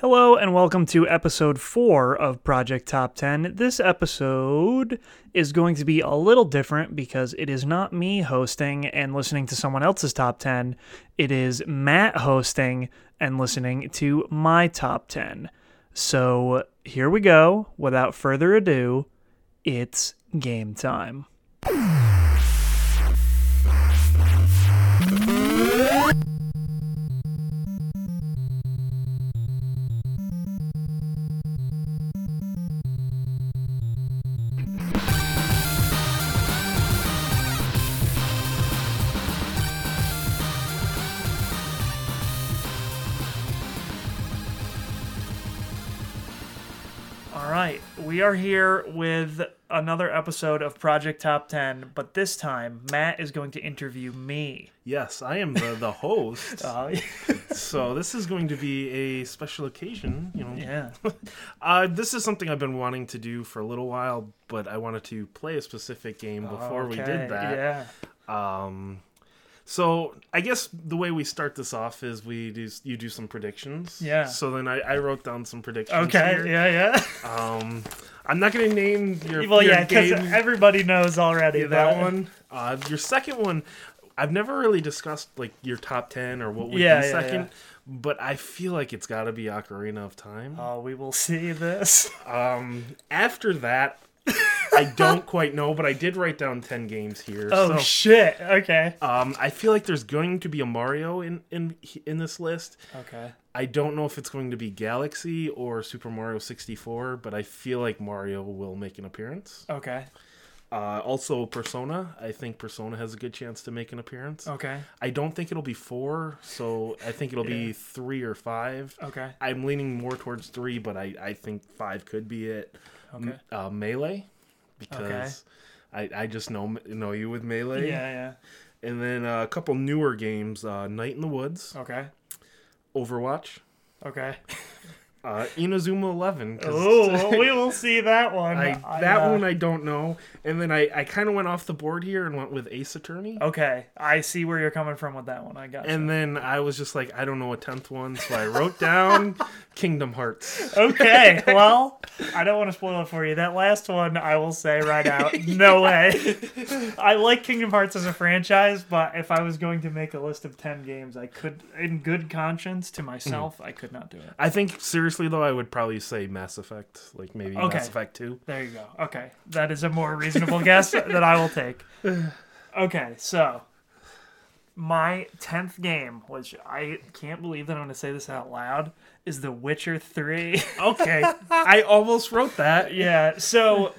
Hello and welcome to episode 4 of Project Top 10. This episode is going to be a little different because it is not me hosting and listening to someone else's top 10. It is Matt hosting and listening to my top 10. So here we go. Without further ado, it's game time. Are here with another episode of Project Top 10, but this time Matt is going to interview me. Yes, I am the, the host. Uh, so this is going to be a special occasion, you know. yeah. Uh, this is something I've been wanting to do for a little while, but I wanted to play a specific game before we Oh, did that. Yeah. Um, so I guess the way we start this off is we do you do some predictions. Yeah. So then I, I wrote down some predictions. Okay, here. yeah, yeah. Um, I'm not gonna name your Well, your yeah, because everybody knows already Yeah, that one. Uh, your second one, I've never really discussed like your top ten or what would Yeah, be yeah, second, but I feel like it's got to be Ocarina of Time. Oh, we will see this. Um, after that, I don't quite know, but I did write down ten games here. Oh so, shit. Okay. um, I feel like there's going to be a Mario in in in this list. Okay. I don't know if it's going to be Galaxy or Super Mario 64, but I feel like Mario will make an appearance. Okay. Uh, also, Persona. I think Persona has a good chance to make an appearance. Okay. I don't think it'll be four, so I think it'll Yeah. be three or five. Okay. I'm leaning more towards three, but I, I think five could be it. Okay. Uh, Melee, because I, I just know know you with Melee. Yeah, yeah. And then uh, a couple newer games: uh, Night in the Woods. Okay. Overwatch, Okay. uh, Inazuma Eleven. Oh, we will see that one. I, I, that uh, one I don't know. And then I, I kind of went off the board here and went with Ace Attorney. Okay, I see where you're coming from with that one. I got you. And then I was just like, I don't know a tenth one, so I wrote down Kingdom Hearts. Okay, well, I don't want to spoil it for you. That last one, I will say right out, no way. I like Kingdom Hearts as a franchise, but if I was going to make a list of 10 games, I could, in good conscience to myself, I could not do it. I think seriously though, I would probably say Mass Effect, like maybe Okay. Mass Effect Two. There you go. Okay, that is a more reasonable guess that I will take. Okay, so my 10th game, which I can't believe that I'm going to say this out loud, is The Witcher 3. Okay, I almost wrote that. yeah, so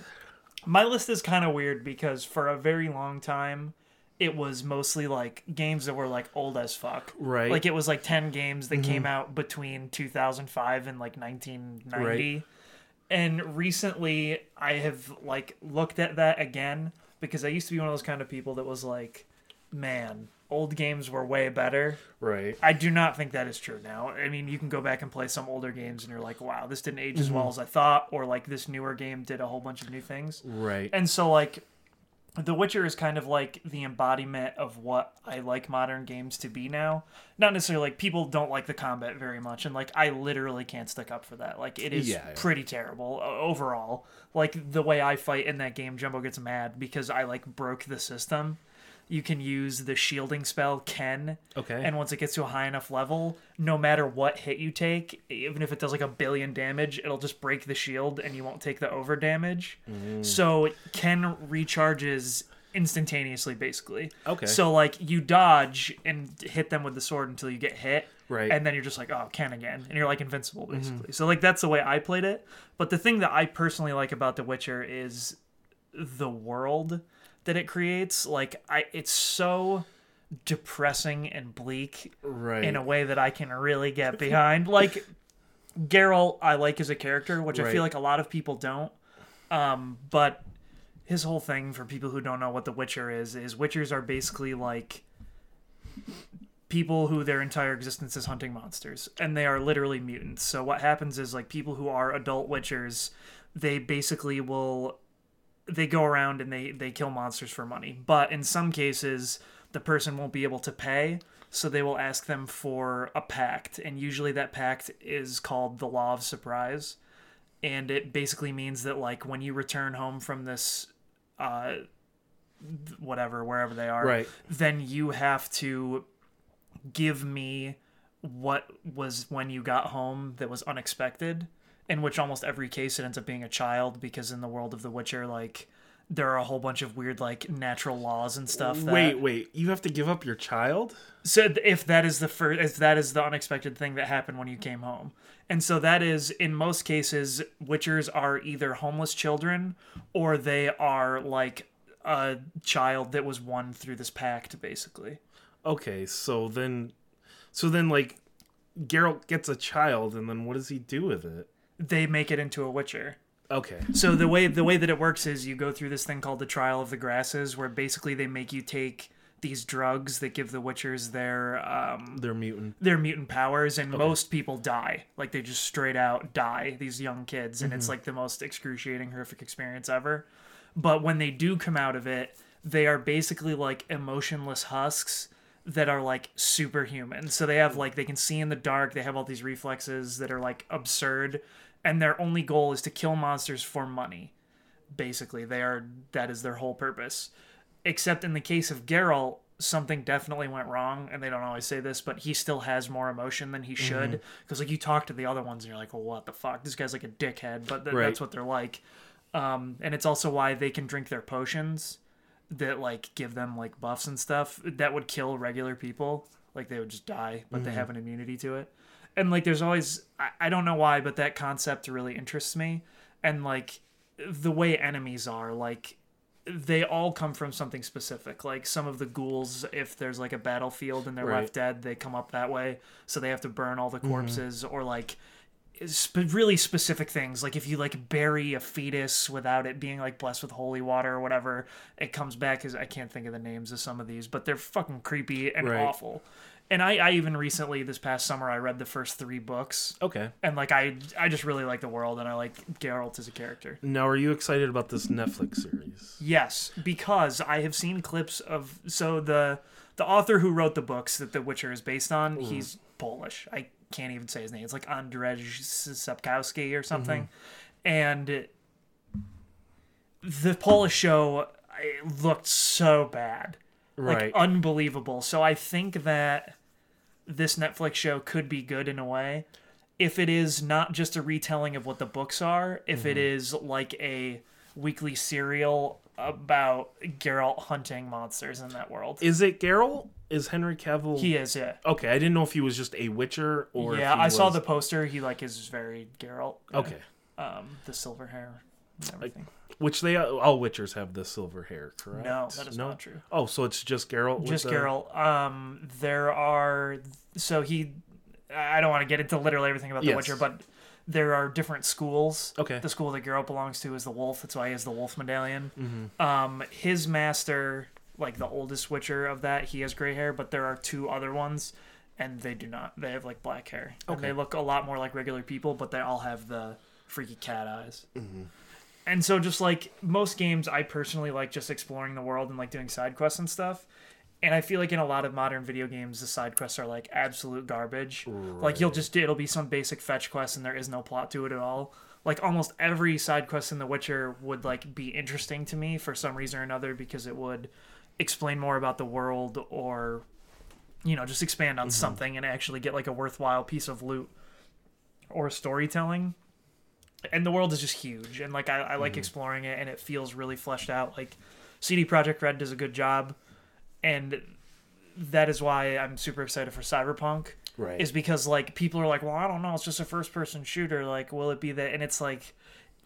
my list is kind of weird because for a very long time it was mostly like games that were like old as fuck. Right. Like it was like 10 games that came mm-hmm. out between 2005 and like 1990. Right. And recently I have like looked at that again because I used to be one of those kind of people that was like, man, old games were way better. Right. I do not think that is true now. I mean, you can go back and play some older games and you're like, wow, this didn't age as well mm-hmm. as I thought, or like this newer game did a whole bunch of new things. Right. And so, like, The Witcher is kind of like the embodiment of what I like modern games to be now. Not necessarily like people don't like the combat very much, and like I literally can't stick up for that. Like, it is Yeah, yeah. pretty terrible overall. Like, the way I fight in that game, Jumbo gets mad because I like broke the system. You can use the shielding spell Quen, Okay. and once it gets to a high enough level, no matter what hit you take, even if it does like a billion damage, it'll just break the shield and you won't take the over damage. Mm. So Quen recharges instantaneously, basically. Okay. So like you dodge and hit them with the sword until you get hit. Right. And then you're just like, oh, Quen again. And you're like invincible, mm-hmm. basically. So like that's the way I played it. But the thing that I personally like about The Witcher is the world that it creates. Like I it's so depressing and bleak right. in a way that I can really get behind. Like Geralt, I like as a character, which I feel like a lot of people don't. Um, but his whole thing for people who don't know what The Witcher is is Witchers are basically like people who their entire existence is hunting monsters, and they are literally mutants. So what happens is like people who are adult Witchers, they basically will they go around and they they kill monsters for money. But in some cases, the person won't be able to pay, So they will ask them for a pact, and usually that pact is called the Law of Surprise, and it basically means that like when you return home from this, uh, whatever wherever they are, Right. then you have to give me what was when you got home that was unexpected. In which almost every case it ends up being a child because in the world of The Witcher, like there are a whole bunch of weird like natural laws and stuff. That, Wait, wait. You have to give up your child? so if that is the first, if that is the unexpected thing that happened when you came home, and so that is in most cases, witchers are either homeless children or they are like a child that was won through this pact, basically. Okay, so then, so then, like, Geralt gets a child, and then what does he do with it? They make it into a witcher. Okay. So the way the way that it works is you go through this thing called the trial of the grasses, where basically they make you take these drugs that give the witchers their um, They're mutant. their mutant powers and most people die. Like they just straight out die these young kids and it's like the most excruciating horrific experience ever. But when they do come out of it they are basically like emotionless husks that are like superhuman. So they have like they can see in the dark they have all these reflexes that are like absurd and their only goal is to kill monsters for money basically they are that is their whole purpose except in the case of Geralt, something definitely went wrong, and they don't always say this, but he still has more emotion than he should. Because like you talk to the other ones, and you're like, well, what the fuck? This guy's like a dickhead, but th- Right. that's what they're like. Um, and it's also why they can drink their potions that like give them like buffs and stuff that would kill regular people. Like they would just die, but they have an immunity to it. And like there's always I, I don't know why, but that concept really interests me. And like the way enemies are, like they all come from something specific. Like some of the ghouls, if there's like a battlefield and they're Right. left dead, they come up that way, so they have to burn all the Mm-hmm. corpses, or like sp- really specific things. Like if you like bury a fetus without it being like blessed with holy water or whatever, it comes back as I can't think of the names of some of these, but they're fucking creepy and Right. awful. And I, I even recently this past summer I read the first three books, Okay. and like I I just really like the world and I like Geralt as a character. Now, are you excited about this Netflix series? Yes, because I have seen clips of so the the author who wrote the books that The Witcher is based on, mm-hmm. he's Polish. I can't even say his name. It's like Andrzej Sapkowski or mm-hmm. something. And the Polish show looked so bad. Like Right. unbelievable. So I think that this Netflix show could be good in a way if it is not just a retelling of what the books are, if it is like a weekly serial about Geralt hunting monsters in that world. Is it Geralt? Is Henry Cavill? He is, yeah. Okay, I didn't know if he was just a Witcher or. yeah, I saw the poster. He like is very Geralt. yeah. Okay, Um, the silver hair, and everything. which they all Witchers have the silver hair, correct? no, that is not true. Oh, so it's just Geralt. Just the- Geralt. Um, there are so he. I don't want to get into literally everything about The Yes. Witcher, but there are different schools. Okay. The school that Geralt belongs to is the Wolf. That's why he has the Wolf Medallion. Mm-hmm. Um, his master, like the oldest Witcher of that, he has gray hair, but there are two other ones, and they do not. They have like black hair, and Okay. they look a lot more like regular people, but they all have the freaky cat eyes. Mm-hmm. And so, just like most games, I personally like just exploring the world and like doing side quests and stuff. And I feel like in a lot of modern video games, the side quests are like absolute garbage. Like you'll just it'll be some basic fetch quest and there is no plot to it at all. Like almost every side quest in The Witcher would like be interesting to me for some reason or another because it would explain more about the world or you know just expand on mm-hmm. something and actually get like a worthwhile piece of loot or storytelling and the world is just huge and like i, I like mm-hmm. exploring it and it feels really fleshed out. Like CD Projekt Red does a good job and that is why i'm super excited for cyberpunk Right. is because like people are like well i don't know it's just a first person shooter like will it be that? And it's like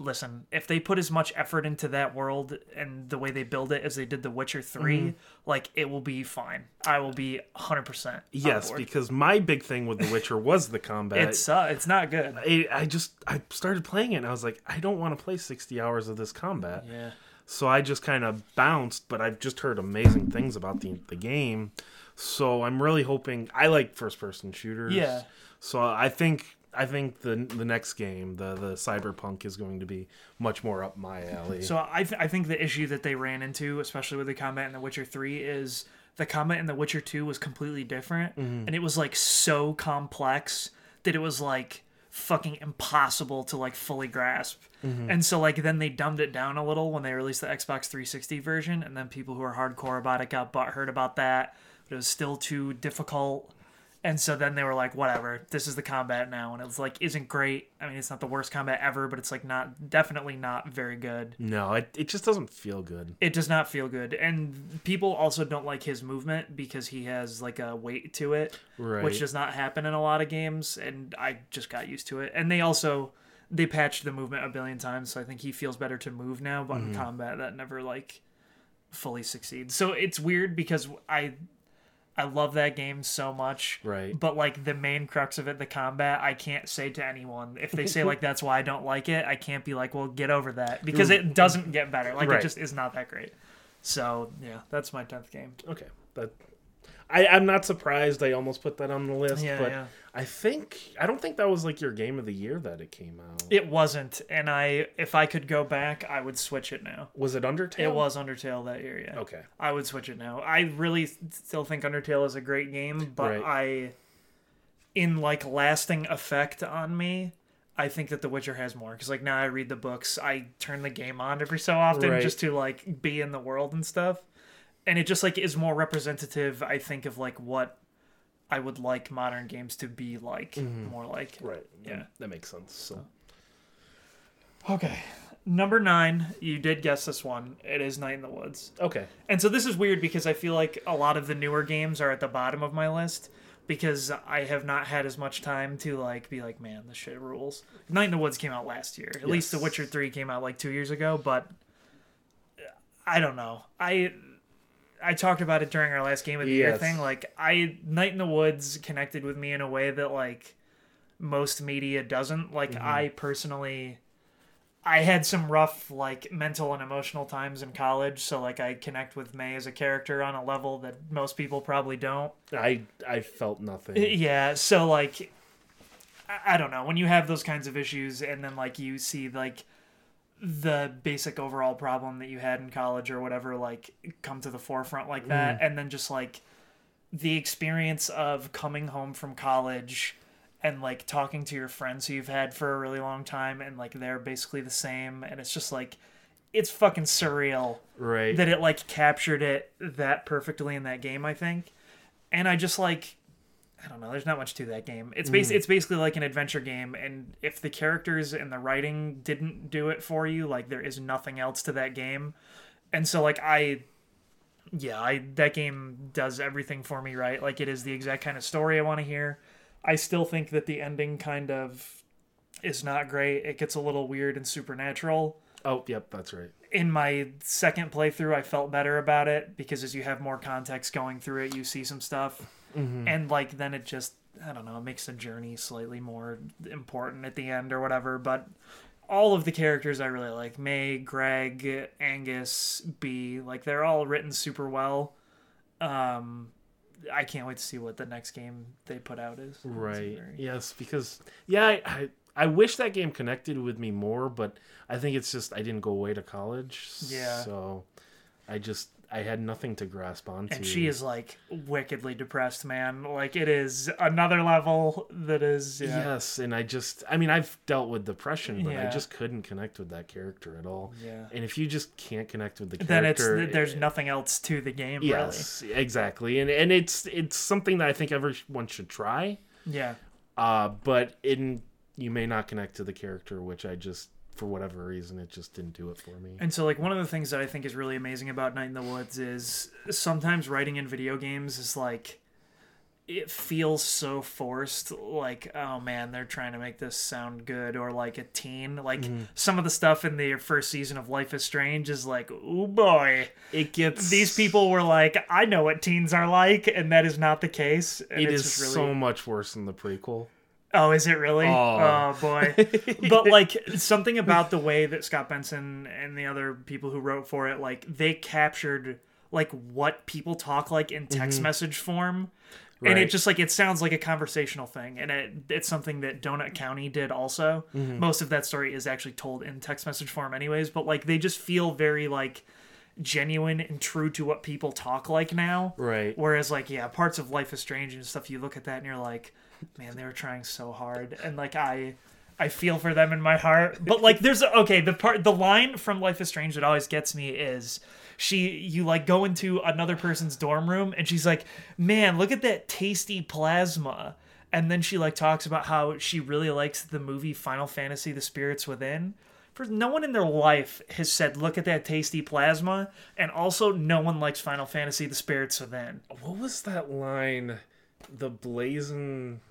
listen if they put as much effort into that world and the way they build it as they did the witcher 3 Mm-hmm. like it will be fine i will be 100% yes, because my big thing with The Witcher was the combat. it's uh, it's not good I, I just I started playing it and I was like, I don't want to play sixty hours of this combat. yeah So I just kind of bounced, but I've just heard amazing things about the the game. So I'm really hoping I like first person shooters. Yeah. So I think I think the the next game, the the Cyberpunk, is going to be much more up my alley. So I, th- I think the issue that they ran into, especially with the combat in The Witcher 3, is the combat in The Witcher 2 was completely different mm-hmm. and it was like so complex that it was like fucking impossible to like fully grasp. Mm-hmm. And so like then they dumbed it down a little when they released the Xbox 360 version and then people who are hardcore about it got butthurt about that. But it was still too difficult. And so then they were like, whatever, this is the combat now. And it's like, isn't great. I mean, it's not the worst combat ever, but it's like not, definitely not very good. No, it, it just doesn't feel good. It does not feel good. And people also don't like his movement because he has like a weight to it, Right. which does not happen in a lot of games. And I just got used to it. And they also, they patched the movement a billion times. So I think he feels better to move now, but in mm-hmm. combat, that never like fully succeeds. So it's weird because I, I love that game so much. Right. But like the main crux of it, the combat, I can't say to anyone if they say like that's why I don't like it. I can't be like, well, get over that because it doesn't get better. Like Right. it just is not that great. So yeah, that's my tenth game. Okay. That I, I'm not surprised I almost put that on the list, Yeah, but yeah. I think I don't think that was like your game of the year that it came out. It wasn't, and I if I could go back, I would switch it now. was it Undertale? It was Undertale that year, yeah. Okay. I would switch it now. I really still think Undertale is a great game, but Right. I, in like lasting effect on me, I think that The Witcher has more. Because like now I read the books, I turn the game on every so often Right. just to like be in the world and stuff, and it just like is more representative. I think of like what I would like modern games to be like, mm-hmm. more like. Right. Yeah. That, that makes sense. So uh, Okay. Number nine, you did guess this one. It is Night in the Woods. okay. And so this is weird because I feel like a lot of the newer games are at the bottom of my list because I have not had as much time to like be like, man, this shit rules. Night in the Woods came out last year. At least The Witcher 3 came out like 2 years ago, but uh, I don't know. I I talked about it during our last game of the year thing. Like I Night in the Woods connected with me in a way that like most media doesn't. Like Mm-hmm. I personally I had some rough like mental and emotional times in college, so like I connect with Mae as a character on a level that most people probably don't. I I felt nothing. Yeah, so like I, I don't know, when you have those kinds of issues and then like you see like the basic overall problem that you had in college or whatever like come to the forefront like that. Mm. And then just like the experience of coming home from college and like talking to your friends who you've had for a really long time and like they're basically the same. And it's just like it's fucking surreal right. that it like captured it that perfectly in that game i think. And i just like i don't know there's not much to that game. It's mm. bas- it's basically like an adventure game and if the characters and the writing didn't do it for you like there is nothing else to that game. And so like i yeah i that game does everything for me right? Like it is the exact kind of story i want to hear. I still think that the ending kind of is not great. It gets a little weird and supernatural. Oh, yep, that's right. in my second playthrough i felt better about it because as you have more context going through it you see some stuff and like then it just i don't know it makes the journey slightly more important at the end or whatever but all of the characters i really like Mae Gregg angus Bea like they're all written super well um i can't wait to see what the next game they put out is Right. very- Yes, because yeah, I, I I wish that game connected with me more, but I think it's just I didn't go away to college. Yeah. So I just I had nothing to grasp onto. and she is like wickedly depressed man like it is another level that is yeah. Yes, and I just I mean I've dealt with depression, but I just couldn't connect with that character at all. Yeah. And if you just can't connect with the character then it's there's nothing else to the game yes, exactly, and and it's it's something that I think everyone should try. yeah Uh, but in you may not connect to the character, which I just for whatever reason it just didn't do it for me. and so like one of the things that i think is really amazing about night in the woods is sometimes writing in video games is like it feels so forced like oh man they're trying to make this sound good or like a teen like Mm-hmm. some of the stuff in the first season of life is strange is like oh boy It gets these people were like i know what teens are like and that is not the case and It it's is just so much worse than the prequel. Oh, is it really? Oh. Oh, boy. but like something about the way that Scott Benson and the other people who wrote for it, like they captured like what people talk like in text mm-hmm. message form. And it just like it sounds like a conversational thing, and it it's something that Donut County did also. Mm-hmm. Most of that story is actually told in text message form, anyways. But like they just feel very like genuine and true to what people talk like now. Right. Whereas like yeah, parts of Life is Strange and stuff you look at that and you're like, man, they were trying so hard and like I I feel for them in my heart. But like there's okay, the part the line from Life is Strange that always gets me is she you like go into another person's dorm room and she's like, "Man, look at that tasty plasma." And then she like talks about how she really likes the movie Final Fantasy The Spirits Within. For no one in their life has said, "Look at that tasty plasma," and also no one likes Final Fantasy: The Spirits Within. What was that line? The blazing.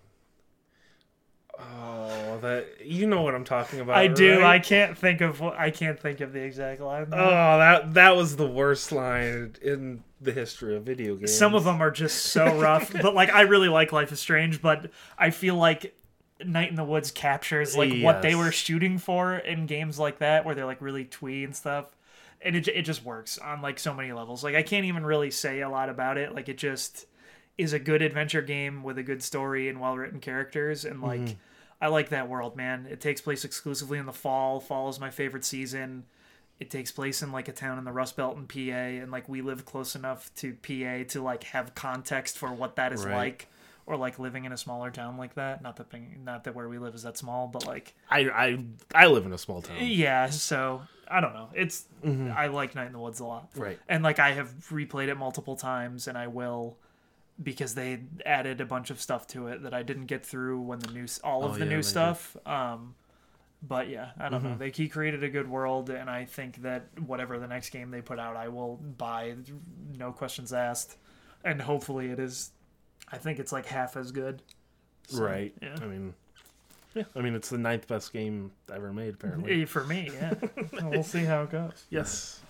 Oh, that you know what I'm talking about. I do. right? I can't think of what I can't think of the exact line. though. Oh, that that was the worst line in the history of video games. Some of them are just so rough, but like I really like Life is Strange, but I feel like Night in the Woods captures like what they were shooting for in games like that, where they're like really twee and stuff, and it it just works on like so many levels. Like I can't even really say a lot about it. Like it just is a good adventure game with a good story and well written characters, and like Mm-hmm. I like that world, man. It takes place exclusively in the fall. Fall is my favorite season it takes place in like a town in the Rust Belt in PA, and like we live close enough to PA to like have context for what that is Right. like, or like living in a smaller town like that. Not that thing, not that where we live is that small, but like I I I live in a small town. yeah. So I don't know. It's mm-hmm. I like Night in the Woods a lot, Right. and like I have replayed it multiple times, and I will because they added a bunch of stuff to it that I didn't get through when the new all of Oh, the yeah, new stuff. Um, but yeah, I don't know. Mm-hmm. They he created a good world, and I think that whatever the next game they put out, I will buy, no questions asked, and hopefully it is. I think it's like half as good. So, right. Yeah. I mean, yeah. I mean, it's the ninth best game ever made, apparently. For me, yeah. we'll see how it goes. yes.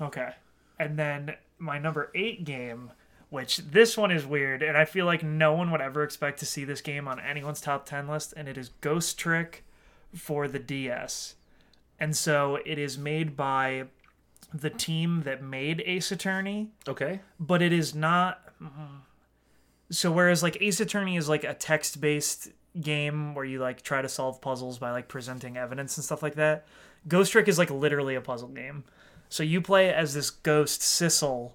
Okay. And then my number eight game, which this one is weird, and I feel like no one would ever expect to see this game on anyone's top 10 list, and it is Ghost Trick for the DS. And so it is made by the team that made Ace Attorney, Okay. but it is not. So whereas like Ace Attorney is like a text based game where you like try to solve puzzles by like presenting evidence and stuff like that, Ghost Trick is like literally a puzzle game. So you play as this ghost Sissel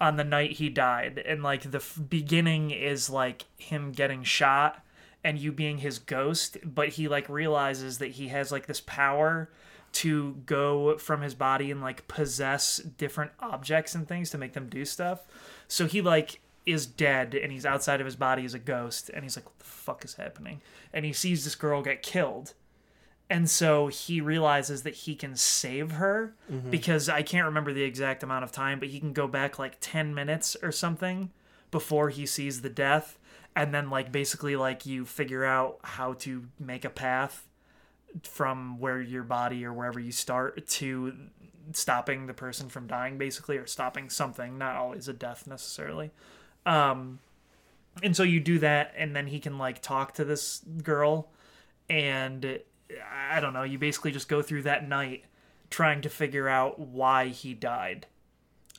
on the night he died, and like the f- beginning is like him getting shot and you being his ghost, but he like realizes that he has like this power to go from his body and like possess different objects and things to make them do stuff. So he like is dead and he's outside of his body as a ghost and he's like what the fuck is happening? And he sees this girl get killed. And so he realizes that he can save her because I can't remember the exact amount of time, but he can go back like 10 minutes or something before he sees the death. And then like basically like you figure out how to make a path from where your body or wherever you start to stopping the person from dying basically or stopping something not always a death necessarily. Um and so you do that and then he can like talk to this girl and i don't know. You basically just go through that night trying to figure out why he died.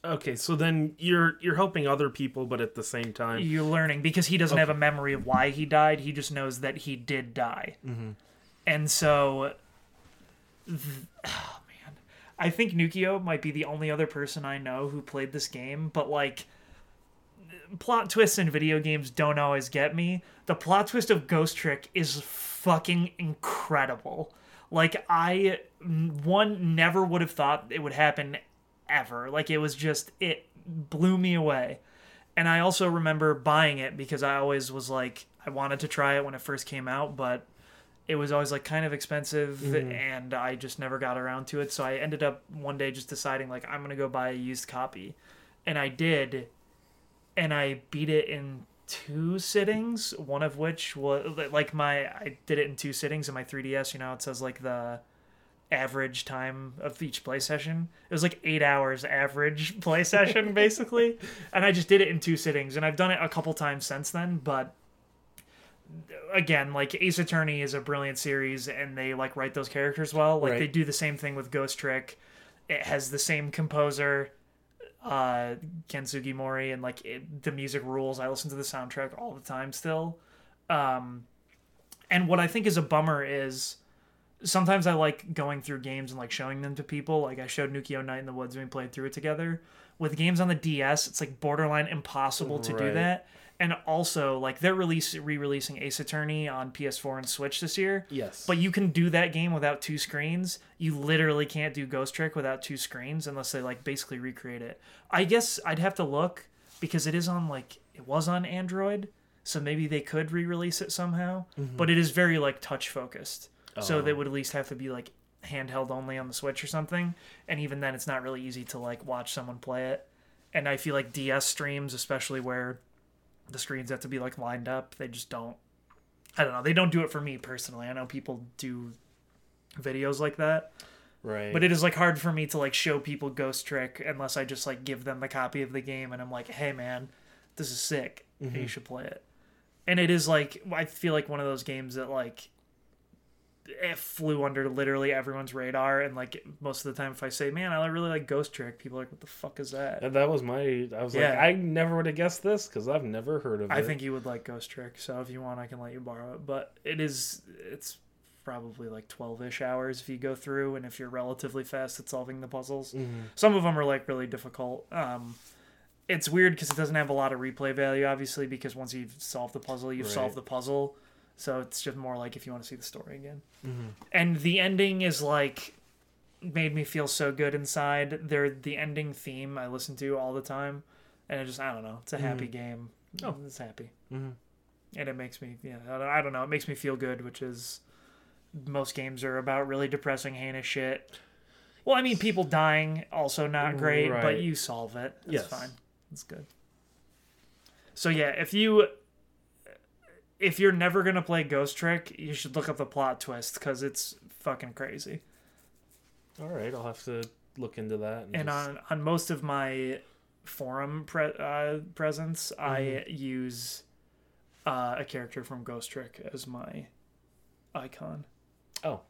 Okay. So then you're you're helping other people, but at the same time, you're learning. Because he doesn't have a memory of why he died he just knows that he did die. Mm-hmm. And so th- oh man. I think nukio might be the only other person i know who played this game but like plot twists in video games don't always get me. The plot twist of ghost trick is fucking incredible. Like i one never would have thought it would happen ever. Like it was just it blew me away. And I also remember buying it because I always was like I wanted to try it when it first came out, but it was always like kind of expensive mm-hmm. and I just never got around to it. So I ended up one day just deciding like I'm going to go buy a used copy. And I did. And I beat it in two sittings, one of which was like my I did it in two sittings in my 3DS, you know, it says like the average time of each play session. It was like eight hours average play session, basically. And I just did it in two sittings. And I've done it a couple times since then, but again, like Ace Attorney is a brilliant series and they like write those characters well. Like Right. they do the same thing with Ghost Trick. It has the same composer, uh, Ken Sugimori, and like it, the music rules. I listen to the soundtrack all the time still. Um, and what I think is a bummer is sometimes I like going through games and like showing them to people. Like I showed Nukio Night in the Woods and we played through it together. With games on the DS, it's like borderline impossible to do that. And also, like they're release re-releasing Ace Attorney on PS4 and Switch this year. Yes. But you can do that game without two screens. You literally can't do Ghost Trick without two screens unless they like basically recreate it. I guess I'd have to look because it is on like it was on Android, so maybe they could re-release it somehow. Mm-hmm. But it is very like touch focused, so they oh. would at least have to be like handheld only on the Switch or something. And even then, it's not really easy to like watch someone play it. And I feel like DS streams, especially where the screens have to be like lined up, they just don't. I don't know. They don't do it for me personally. I know people do videos like that, right. but it is like hard for me to like show people Ghost Trick unless I just like give them the copy of the game and I'm like, "Hey man, this is sick. and You should play it." And it is like I feel like one of those games that like it flew under literally everyone's radar and like most of the time if I say, "Man, I really like Ghost Trick," people are like, "What the fuck is that?" And that was my. I was Yeah. like, I never would have guessed this because I've never heard of I it. I think you would like Ghost Trick, so if you want, I can let you borrow it. But it is, it's probably like 12 ish hours if you go through, and if you're relatively fast at solving the puzzles. Mm-hmm. Some of them are like really difficult. Um, it's weird because it doesn't have a lot of replay value, obviously, because once you've solved the puzzle, you've Right. solved the puzzle. So it's just more like if you want to see the story again. Mm-hmm. And the ending is like made me feel so good inside. They're the ending theme I listen to all the time, and it just I don't know. It's a happy game. Oh. it's happy, Mhm. and it makes me yeah. I don't, know. It makes me feel good, which is most games are about really depressing, heinous shit. Well, I mean, people dying also not great, but you solve it. It's Yes. fine. It's good. So yeah, if you if you're never gonna play Ghost Trick, you should look up the plot twist because it's fucking crazy. All right, I'll have to look into that. And just- on on most of my forum pre- uh, presence, I Mm-hmm. use uh, a character from Ghost Trick as my icon. oh,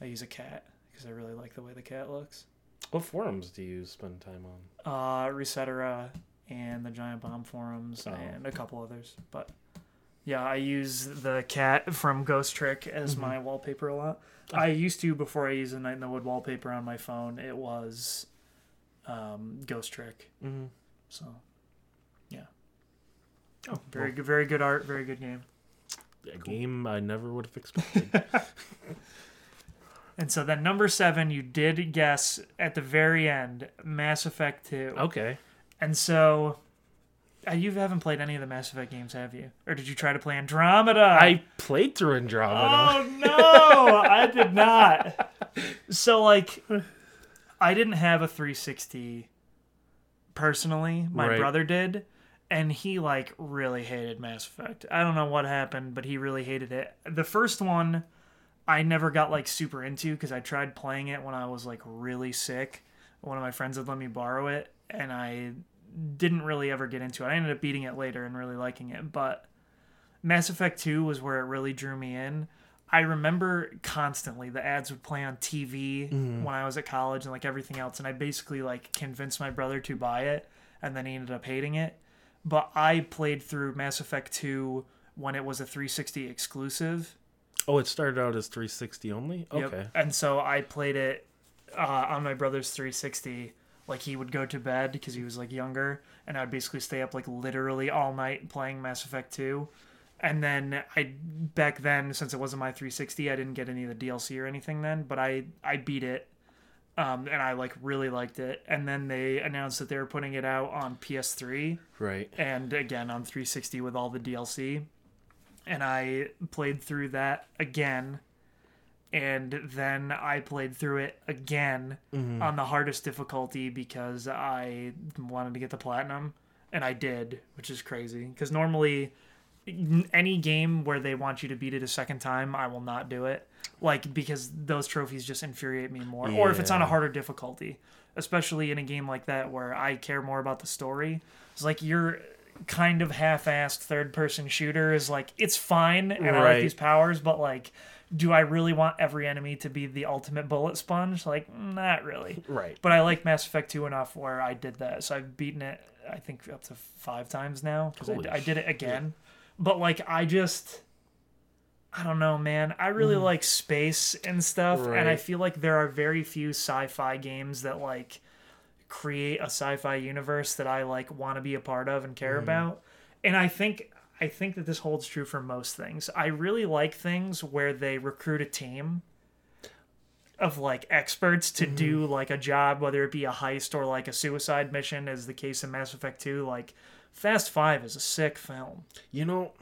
I use a cat because I really like the way the cat looks. what forums do you spend time on? Uh, Resetera and the Giant Bomb forums Oh. and a couple others, but yeah, I use the cat from Ghost Trick as Mm-hmm. my wallpaper a lot. I used to before I used the Night in the Wood wallpaper on my phone. It was um, Ghost Trick. Mm-hmm. So, yeah. Oh, Very good, very good art, very good game. a game I never would have expected. And so then number seven, you did guess at the very end, Mass Effect Two. okay. And so, Uh, you haven't played any of the Mass Effect games, have you? Or did you try to play Andromeda? I played through Andromeda. Oh no, I did not. So like, I didn't have a 360 personally. My Right. brother did, and he like really hated Mass Effect. I don't know what happened, but he really hated it. The first one, I never got like super into because I tried playing it when I was like really sick. One of my friends had let me borrow it, and I didn't really ever get into it. I ended up beating it later and really liking it, but Mass Effect 2 was where it really drew me in. I remember constantly the ads would play on TV when I was at college and like everything else and I basically like convinced my brother to buy it and then he ended up hating it. But I played through Mass Effect 2 when it was a 360 exclusive. Oh, it started out as 360 only. Yep. Okay. And so I played it uh, on my brother's 360. Like he would go to bed because he was like younger, and I'd basically stay up like literally all night playing Mass Effect 2. And then I back then, since it wasn't my 360, I didn't get any of the DLC or anything then, but I I beat it. Um, and I like really liked it. And then they announced that they were putting it out on PS3 Right. and again on 360 with all the DLC. And I played through that again. And then I played through it again mm-hmm. on the hardest difficulty because I wanted to get the platinum. And I did, which is crazy. Because normally, any game where they want you to beat it a second time, I will not do it. Like, because those trophies just infuriate me more. Or if it's on a harder difficulty, especially in a game like that where I care more about the story. It's like your kind of half-assed third-person shooter is like it's fine and I like these powers, but like, do I really want every enemy to be the ultimate bullet sponge? Like, not really. Right. But I like Mass Effect 2 enough where I did that. So I've beaten it, I think, up to five times now because I, I did it again. But like, I just, I don't know, man. I really like space and stuff, and I Mm. Feel like there are very few sci-fi games that like create a sci-fi universe that I like want to be a part of and care about. And I think I think that this holds true for most things. I really like things where they recruit a team of like experts to Mm-hmm. do like a job, whether it be a heist or like a suicide mission, as the case in Mass Effect 2. Like Fast Five is a sick film. You know,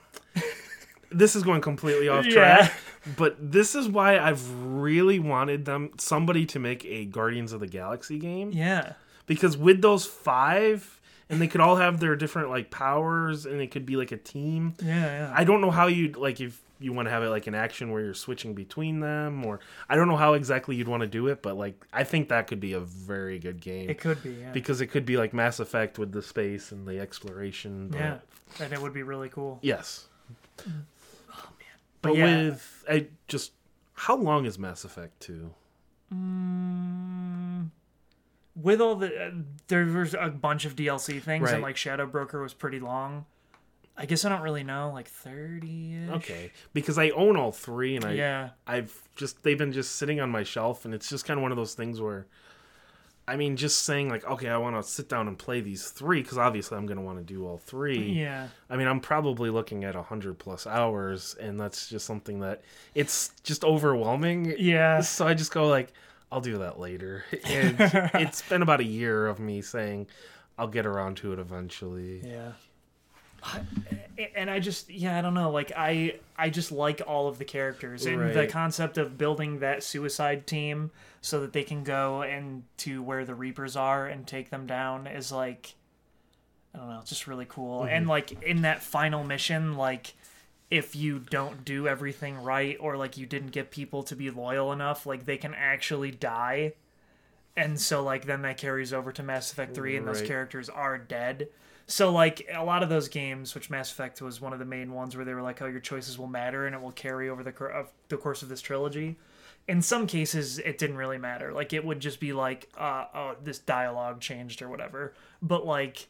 this is going completely off Yeah. track, but this is why I've really wanted them somebody to make a Guardians of the Galaxy game Yeah. because with those five and they could all have their different like powers and it could be like a team. Yeah, yeah. I don't know how you'd like if you want to have it like an action where you're switching between them or I don't know how exactly you'd want to do it, but like I think that could be a very good game. it could be, yeah. because it could be like Mass Effect with the space and the exploration. But yeah. And it would be really cool. Yes. Oh, But But yeah. with I just how long is Mass Effect 2? With all the uh, there was a bunch of DLC things and like Shadow Broker was pretty long. I guess I don't really know, like thirty. Okay. Because I own all 3 and I Yeah. I've just they've been just sitting on my shelf and it's just kind of one of those things where I mean just saying like okay, I want to sit down and play these 3 cuz obviously I'm going to want to do all 3. Yeah. I mean, I'm probably looking at 100 plus hours and that's just something that it's just overwhelming. Yeah. So I just go like, I'll do that later. And it's been about a year of me saying I'll get around to it eventually. Yeah. I- And I just yeah I don't know like I I just like all of the characters and the concept of building that suicide team so that they can go and to where the Reapers are and take them down is like I don't know it's just really cool and mm-hmm. like in that final mission like if you don't do everything right or like you didn't get people to be loyal enough like they can actually die and so like then that carries over to Mass Effect 3 and those characters are dead. So like a lot of those games, which Mass Effect was one of the main ones where they were like, "Oh, your choices will matter and it will carry over the of the course of this trilogy." In some cases, it didn't really matter. Like it would just be like, uh, "Oh, this dialogue changed or whatever." But like,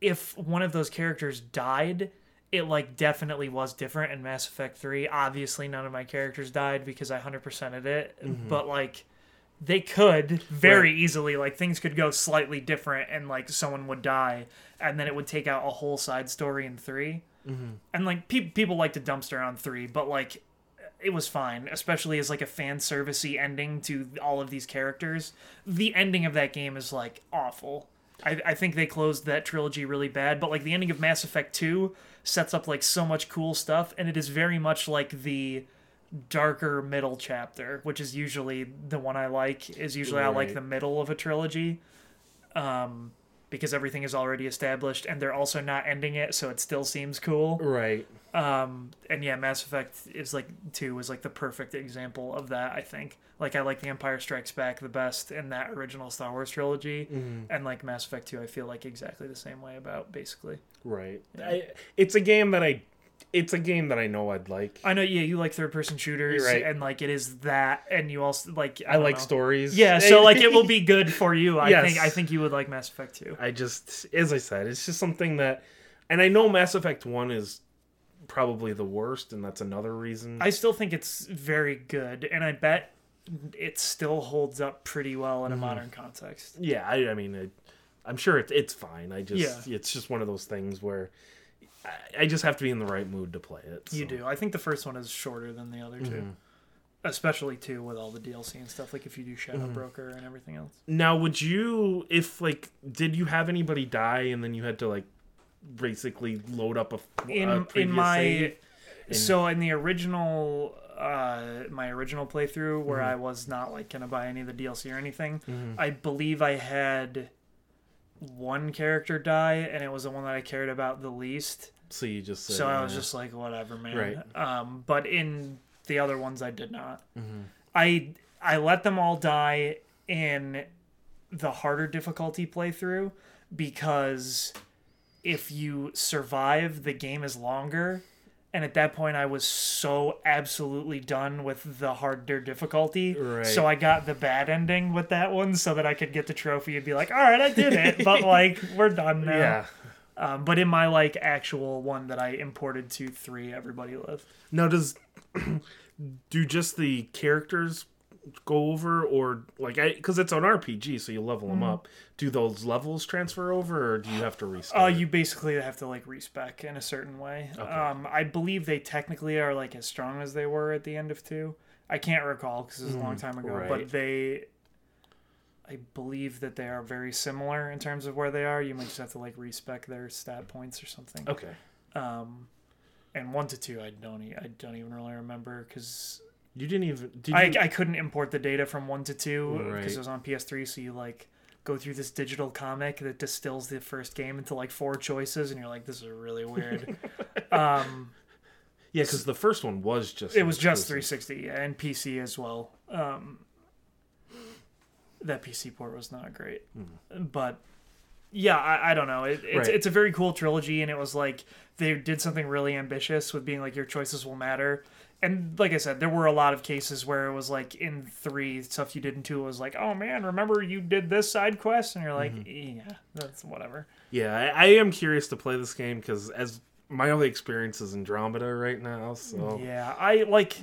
if one of those characters died, it like definitely was different in Mass Effect 3. Obviously, none of my characters died because I 100%ed it, mm-hmm. but like they could very Right. easily like things could go slightly different and like someone would die and then it would take out a whole side story in 3. Mm-hmm. And like pe- people like to dumpster on 3, but like it was fine, especially as like a fan servicey ending to all of these characters. The ending of that game is like awful. I, I think they closed that trilogy really bad, but like the ending of Mass Effect 2 sets up like so much cool stuff, and it is very much like the darker middle chapter, which is usually the one I like. Is usually I like the middle of a trilogy, um, because everything is already established, and they're also not ending it, so it still seems cool. Right. Um, and yeah, Mass Effect is like two is like the perfect example of that. I think. Like I like The Empire Strikes Back the best in that original Star Wars trilogy, and like Mass Effect two, I feel like exactly the same way about basically. Right. I, it's a game that I it's a game that I know I'd like. I know, yeah, you like third person shooters, right. and like it is that, and you also like I, don't like know. stories. Yeah, so like it will be good for you. I Yes. think I think you would like Mass Effect two. I just as I said, it's just something that and I know Mass Effect 1 is probably the worst and that's another reason. I still think it's very good, and I bet it still holds up pretty well in a modern context. yeah, I, I mean, it, I'm sure it, it's fine. I just, Yeah. it's just one of those things where I, I just have to be in the right mood to play it. You do. I think the first one is shorter than the other 2 Mm-hmm. especially too with all the DLC and stuff. Like if you do Shadow Mm-hmm. Broker and everything else. Now, would you, if like, did you have anybody die and then you had to like basically load up a, In a in my save? so in the original uh my original playthrough where Mm-hmm. I was not like gonna buy any of the DLC or anything, I believe I had one character die and it was the one that I cared about the least. So you just said, So I was uh, just like, whatever, man. Right. Um, but in the other ones, I did not. Mm-hmm. I I let them all die in the harder difficulty playthrough because if you survive, the game is longer. And at that point, I was so absolutely done with the harder difficulty. Right. So I got the bad ending with that one so that I could get the trophy and be like, all right, I did it. but like, we're done now. yeah. Um, but in my like actual one that I imported to three, everybody lived. Now, does do just the characters go over, or like, I because it's an RPG, so you level them Mm-hmm. up. Do those levels transfer over, or do you have to restart? Uh, you basically have to like respec in a certain way. Um, I believe they technically are like as strong as they were at the end of two. I can't recall because it was a long time ago, right. but they, I believe that they are very similar in terms of where they are. You might just have to like respec their stat points or something. okay. Um, and one to two, I don't, e- I don't even really remember because You didn't even. Did I, you, I couldn't import the data from one to two because Right. it was on PS3. So you like go through this digital comic that distills the first game into like four choices, and you're like, this is really weird. um, yeah, because the first one was just. it was just 360 yeah, and PC as well. Um, that PC port was not great, but yeah, I, I don't know. It, it's Right. it's a very cool trilogy, and it was like they did something really ambitious with being like your choices will matter. And like I said, there were a lot of cases where it was like in three stuff you did in two was like, oh man, remember you did this side quest, and you're like, mm-hmm. yeah, that's whatever. Yeah, I, I am curious to play this game because as my only experience is Andromeda right now, so Yeah, I like.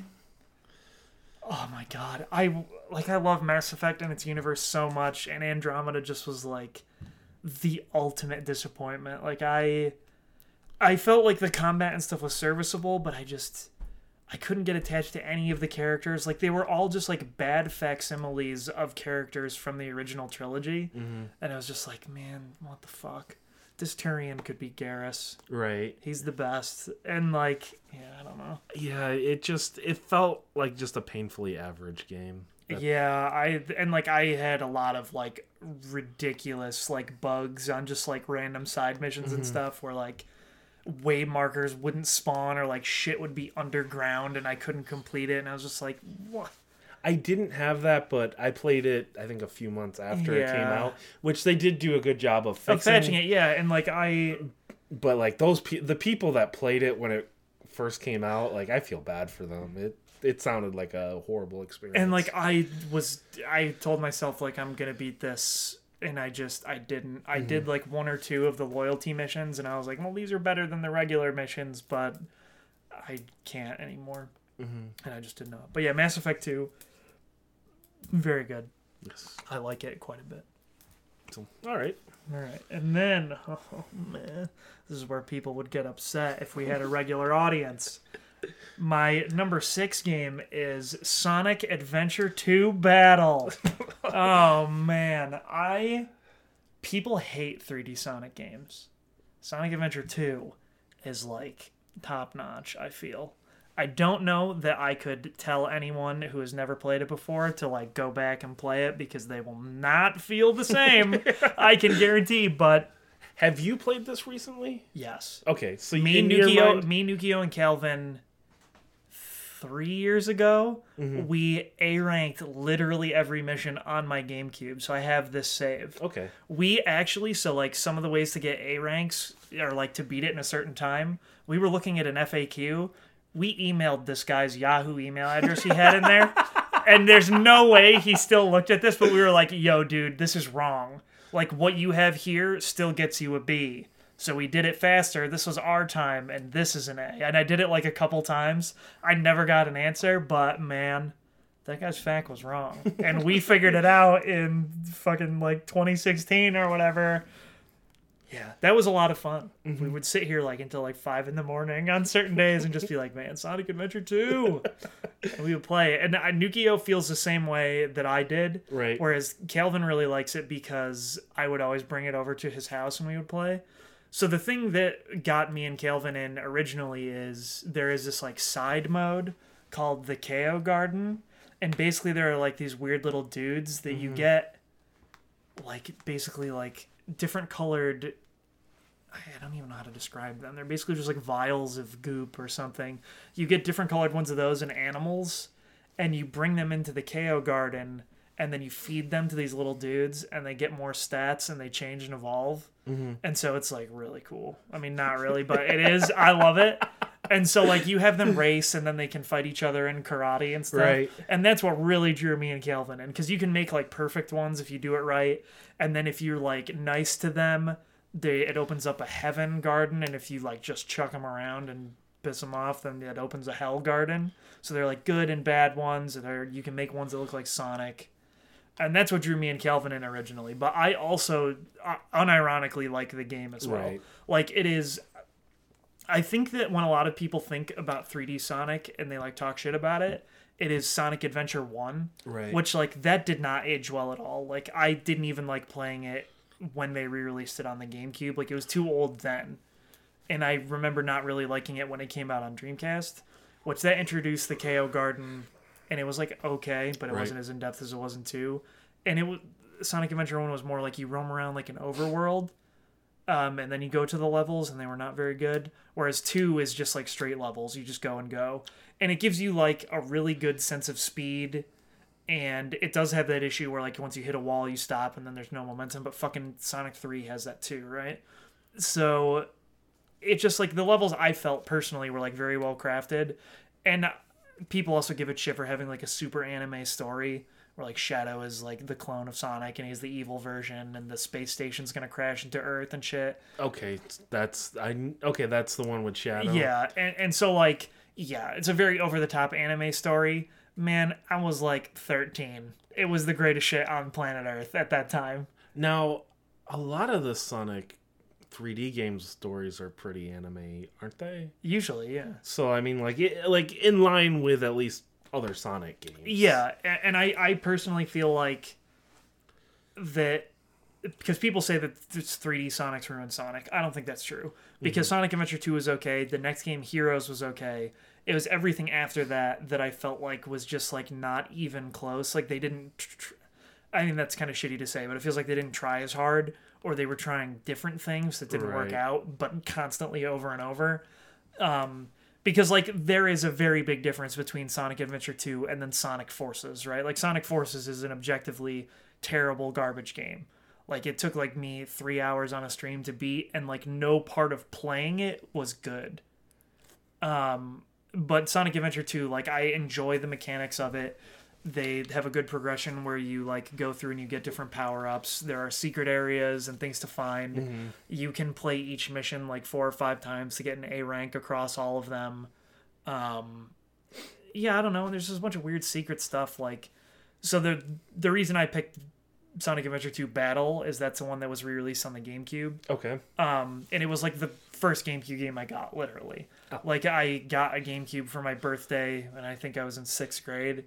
Oh my god, I like I love Mass Effect and its universe so much, and Andromeda just was like the ultimate disappointment. Like I, I felt like the combat and stuff was serviceable, but I just I couldn't get attached to any of the characters. Like they were all just like bad facsimiles of characters from the original trilogy, mm-hmm. and I was just like, man, what the fuck. This Turian could be Garrus. right. He's the best. And like, yeah, I don't know. Yeah, it just it felt like just a painfully average game. Yeah, I and like I had a lot of like ridiculous like bugs on just like random side missions and mm-hmm. stuff where like way markers wouldn't spawn or like shit would be underground and I couldn't complete it and I was just like what I didn't have that, but I played it. I think a few months after it came out, which they did do a good job of fixing. it yeah and like I But like those pe- the people that played it when it first came out, like I feel bad for them. It it sounded like a horrible experience. and like I was I told myself like I'm gonna beat this and I just I didn't. I mm-hmm. did like one or two of the loyalty missions and I was like well these are better than the regular missions but I can't anymore. Mm-hmm. And I just did not. But yeah Mass Effect 2 very good. Yes. I like it quite a bit. So, all right. all right. And then oh man this is where people would get upset if we had a regular audience my number six game is Sonic Adventure 2 Battle. oh man, I people hate 3D Sonic games. Sonic Adventure 2 is like top notch, I feel. I don't know that I could tell anyone who has never played it before to like go back and play it because they will not feel the same. I can guarantee, but Have you played this recently? yes. Okay, so Me, Nukio, me, Nukio, and Calvin, three years ago, Mm-hmm. we A ranked literally every mission on my GameCube. So I have this saved. Okay. We actually, so like some of the ways to get A ranks or like to beat it in a certain time, we were looking at an FAQ. We emailed this guy's Yahoo email address he had in there. and there's no way he still looked at this, but we were like, yo, dude, this is wrong. Like what you have here still gets you a B. So we did it faster. This was our time, and this is an A. And I did it like a couple times. I never got an answer, but man, that guy's fact was wrong. And we figured it out in fucking like 2016 or whatever. Yeah, that was a lot of fun. We would sit here like until like five in the morning on certain days and just be like, man, Sonic Adventure 2. and we would play it. And uh, Nukio feels the same way that I did. Right. Whereas Calvin really likes it because I would always bring it over to his house and we would play. So the thing that got me and Calvin in originally is there is this like side mode called the KO Garden, and basically there are like these weird little dudes that you mm-hmm. get, like basically like different colored. I don't even know how to describe them. They're basically just like vials of goop or something. You get different colored ones of those and animals, and you bring them into the KO Garden, and then you feed them to these little dudes, and they get more stats and they change and evolve. Mm-hmm. And so it's like really cool. I mean, not really, but it is. I love it. And so like you have them race, and then they can fight each other in karate and stuff. Right. And that's what really drew me and Calvin in, because you can make like perfect ones if you do it right, and then if you're like nice to them, they it opens up a heaven garden, and if you like just chuck them around and piss them off, then it opens a hell garden. So they're like good and bad ones, and you can make ones that look like Sonic. And that's what drew me and Calvin in originally. But I also uh, unironically like the game as well. Right. Like it is I think that when a lot of people think about 3D Sonic and they like talk shit about it, it is Sonic Adventure 1, Right. which like that did not age well at all. Like I didn't even like playing it when they re-released it on the GameCube. Like it was too old then. And I remember not really liking it when it came out on Dreamcast, which that introduced the KO Garden and it was like okay, but it Right. wasn't as in depth as it was in 2. And it was Sonic Adventure 1 was more like you roam around like an overworld um, and then you go to the levels and they were not very good whereas two is just like straight levels you just go and go and it gives you like a really good sense of speed and it does have that issue where like once you hit a wall you stop and then there's no momentum but fucking sonic 3 has that too right so it just like the levels i felt personally were like very well crafted and people also give it shit for having like a super anime story where like Shadow is like the clone of Sonic and he's the evil version and the space station's gonna crash into Earth and shit. okay, that's I. Okay, that's the one with Shadow. Yeah, and, and so like yeah, it's a very over the top anime story. Man, I was like 13. It was the greatest shit on planet Earth at that time. Now, a lot of the Sonic 3D games stories are pretty anime, aren't they? Usually, yeah. So I mean, like, it, like in line with at least other Sonic games. Yeah, and I, I personally feel like that because people say that it's 3D Sonic's ruined Sonic. I don't think that's true because mm-hmm. Sonic Adventure 2 was okay. The next game, Heroes, was okay. It was everything after that that I felt like was just like not even close. Like they didn't. Tr- tr- I mean, that's kind of shitty to say, but it feels like they didn't try as hard or they were trying different things that didn't work out, but constantly over and over. Um, because like there is a very big difference between Sonic Adventure 2 and then Sonic Forces, right? Like Sonic Forces is an objectively terrible garbage game. Like it took like me 3 hours on a stream to beat and like no part of playing it was good. Um but Sonic Adventure 2 like I enjoy the mechanics of it. They have a good progression where you like go through and you get different power-ups. There are secret areas and things to find you can play each mission like four or five times to get an A rank across all of them. Um, yeah, I don't know. There's just a bunch of weird secret stuff. Like, so the the reason I picked Sonic Adventure 2 Battle is that's the one that was re-released on the GameCube. Okay. Um, and it was like the first GameCube game I got, literally. Like I got a GameCube for my birthday, and I think I was in sixth grade,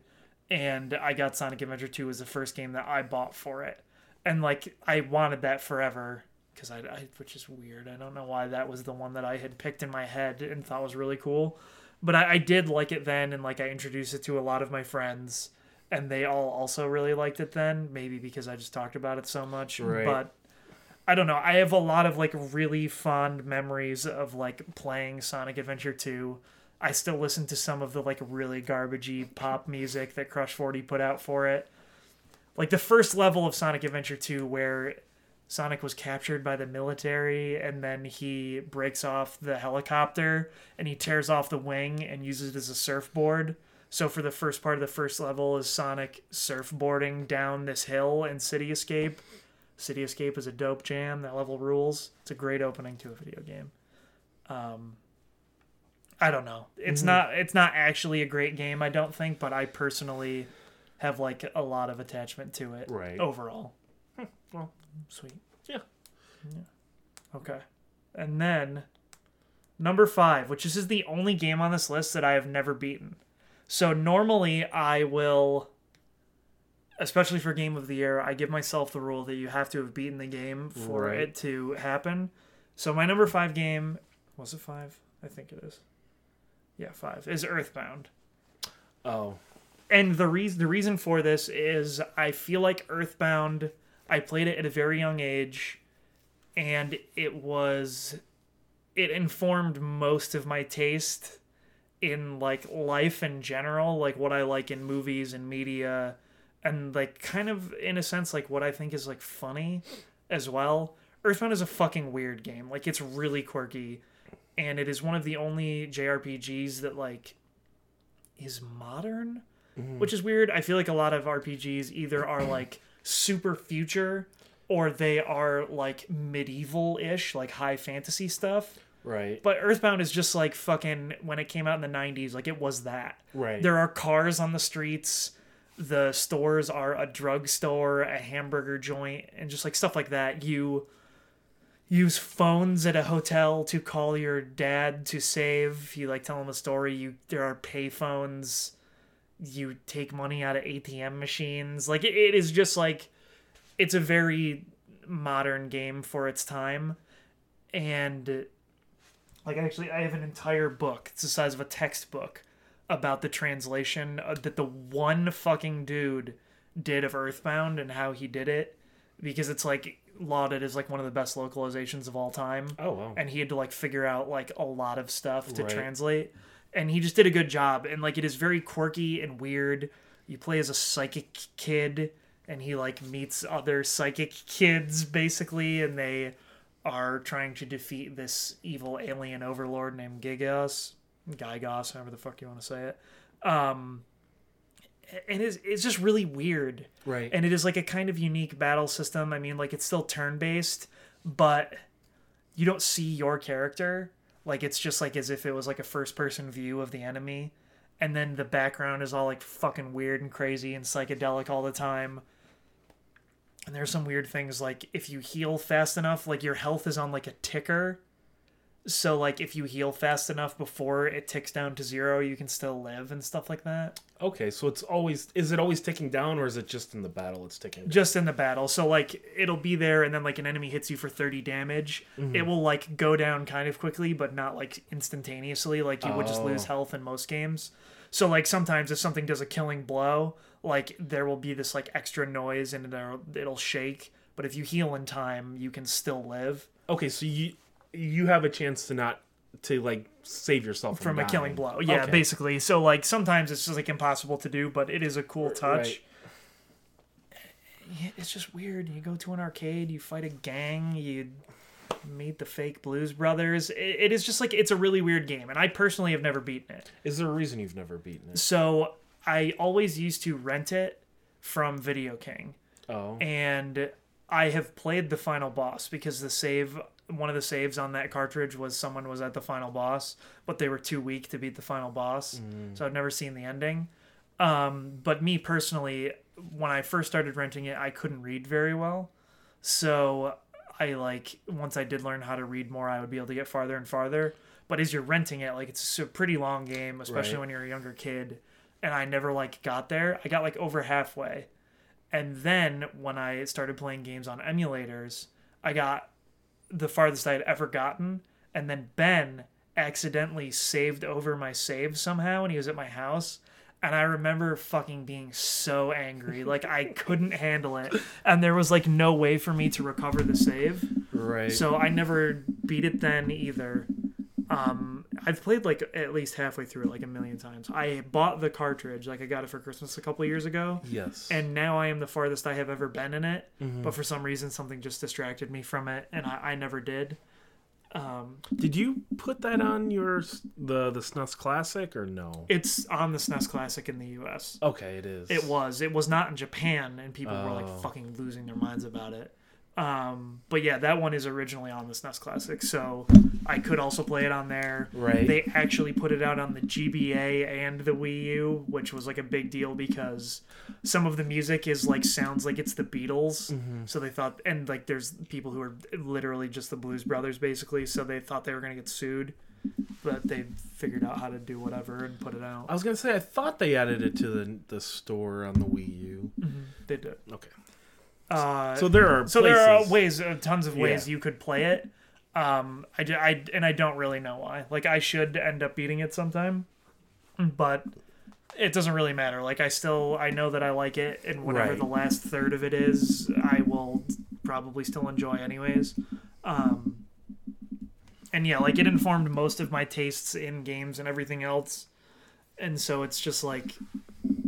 and I got Sonic Adventure 2 as the first game that I bought for it, and like I wanted that forever because I, I, which is weird. I don't know why that was the one that I had picked in my head and thought was really cool, but I, I did like it then, and like I introduced it to a lot of my friends. And they all also really liked it then, maybe because I just talked about it so much. Right. But I don't know. I have a lot of like really fond memories of like playing Sonic Adventure 2. I still listen to some of the like really garbagey pop music that Crush 40 put out for it. Like the first level of Sonic Adventure 2 where Sonic was captured by the military and then he breaks off the helicopter and he tears off the wing and uses it as a surfboard. So for the first part of the first level is Sonic surfboarding down this hill in City Escape. City Escape is a dope jam. That level rules. It's a great opening to a video game. Um, I don't know. It's mm-hmm. not. It's not actually a great game. I don't think, but I personally have like a lot of attachment to it. Right. Overall. Hmm, well, sweet. Yeah. Yeah. Okay. And then number five, which this is the only game on this list that I have never beaten. So normally I will especially for game of the year, I give myself the rule that you have to have beaten the game for Right. it to happen. So my number five game was it five? I think it is. Yeah, five is Earthbound. Oh. And the reason the reason for this is I feel like Earthbound. I played it at a very young age, and it was it informed most of my taste in like life in general, like what I like in movies and media, and like kind of in a sense like what I think is like funny as well. Earthbound is a fucking weird game. Like it's really quirky, and it is one of the only JRPGs that like is modern mm-hmm. which is weird. I feel like a lot of RPGs either are like super future or they are like medieval-ish, like high fantasy stuff. Right. But Earthbound is just like fucking when it came out in the 90s, like it was that. right. There are cars on the streets. The stores are a drugstore, a hamburger joint, and just like stuff like that. You use phones at a hotel to call your dad to save. You like tell him a story. You there are pay phones. You take money out of ATM machines. Like it, it is just like it's a very modern game for its time. And like actually I have an entire book. It's the size of a textbook about the translation uh, that the one fucking dude did of Earthbound and how he did it because it's like lauded as like one of the best localizations of all time. Oh wow. and he had to like figure out like a lot of stuff to Right. translate. And he just did a good job. And like it is very quirky and weird. You play as a psychic kid and he like meets other psychic kids basically and they are trying to defeat this evil alien overlord named Gigos Gygos however the fuck you want to say it. Um and it's, it's just really weird Right. and it is like a kind of unique battle system. I mean, like it's still turn based, but you don't see your character. Like it's just like as if it was like a first person view of the enemy, and then the background is all like fucking weird and crazy and psychedelic all the time. And there's some weird things like if you heal fast enough, like your health is on like a ticker. So like if you heal fast enough before it ticks down to zero, you can still live and stuff like that. okay, so it's always is it always ticking down or is it just in the battle it's ticking? Down? just in the battle. So like it'll be there and then like an enemy hits you for 30 damage. Mm-hmm. It will like go down kind of quickly but not like instantaneously like you would just lose Oh. health in most games. So like sometimes if something does a killing blow, like there will be this like extra noise and it'll, it'll shake, but if you heal in time, you can still live Okay, so you you have a chance to not to like save yourself from, from a killing blow. Yeah, Okay. basically. So like sometimes it's just like impossible to do, but it is a cool touch. right. It's just weird. You go to an arcade, you fight a gang, you meet the fake Blues Brothers. It, it is just like it's a really weird game, and I personally have never beaten it. Is there a reason you've never beaten it? So I always used to rent it from Video King, Oh. and I have played the final boss because the save, one of the saves on that cartridge was someone was at the final boss, but they were too weak to beat the final boss, so I've never seen the ending. Um, but me personally, when I first started renting it, I couldn't read very well, so I like once I did learn how to read more, I would be able to get farther and farther. But as you're renting it, like it's a pretty long game, especially Right. when you're a younger kid. And I never like got there. I got like over halfway, and then when I started playing games on emulators, I got the farthest I had ever gotten. And then Ben accidentally saved over my save somehow, when he was at my house. And I remember fucking being so angry. Like, I couldn't handle it. And there was, like, no way for me to recover the save. right. So I never beat it then either. Um, I've played, like, at least halfway through it, like, a million times. I bought the cartridge. Like, I got it for Christmas a couple years ago yes. and now I am the farthest I have ever been in it. Mm-hmm. But for some reason, something just distracted me from it, and I, I never did. Um, Did you put that on your the the SNES Classic or no? it's on the SNES Classic in the U.S. Okay, it is. It was. It was not in Japan, and people were like Oh. fucking losing their minds about it. Um, but yeah, that one is originally on the SNES Classic, so I could also play it on there. Right. They actually put it out on the GBA and the Wii U, which was like a big deal because some of the music is like sounds like it's the Beatles. Mm-hmm. So they thought, and like there's people who are literally just the Blues Brothers basically. So they thought they were gonna get sued, but they figured out how to do whatever and put it out. I was gonna say I thought they added it to the the store on the Wii U. They did. Okay. Uh, So there are so there are ways, uh, tons of ways Yeah. you could play it. Um, I, I- and I don't really know why. Like I should end up beating it sometime, but it doesn't really matter. Like I still I know that I like it, and whatever Right. the last third of it is, I will probably still enjoy anyways. Um, and yeah, like it informed most of my tastes in games and everything else, and so it's just like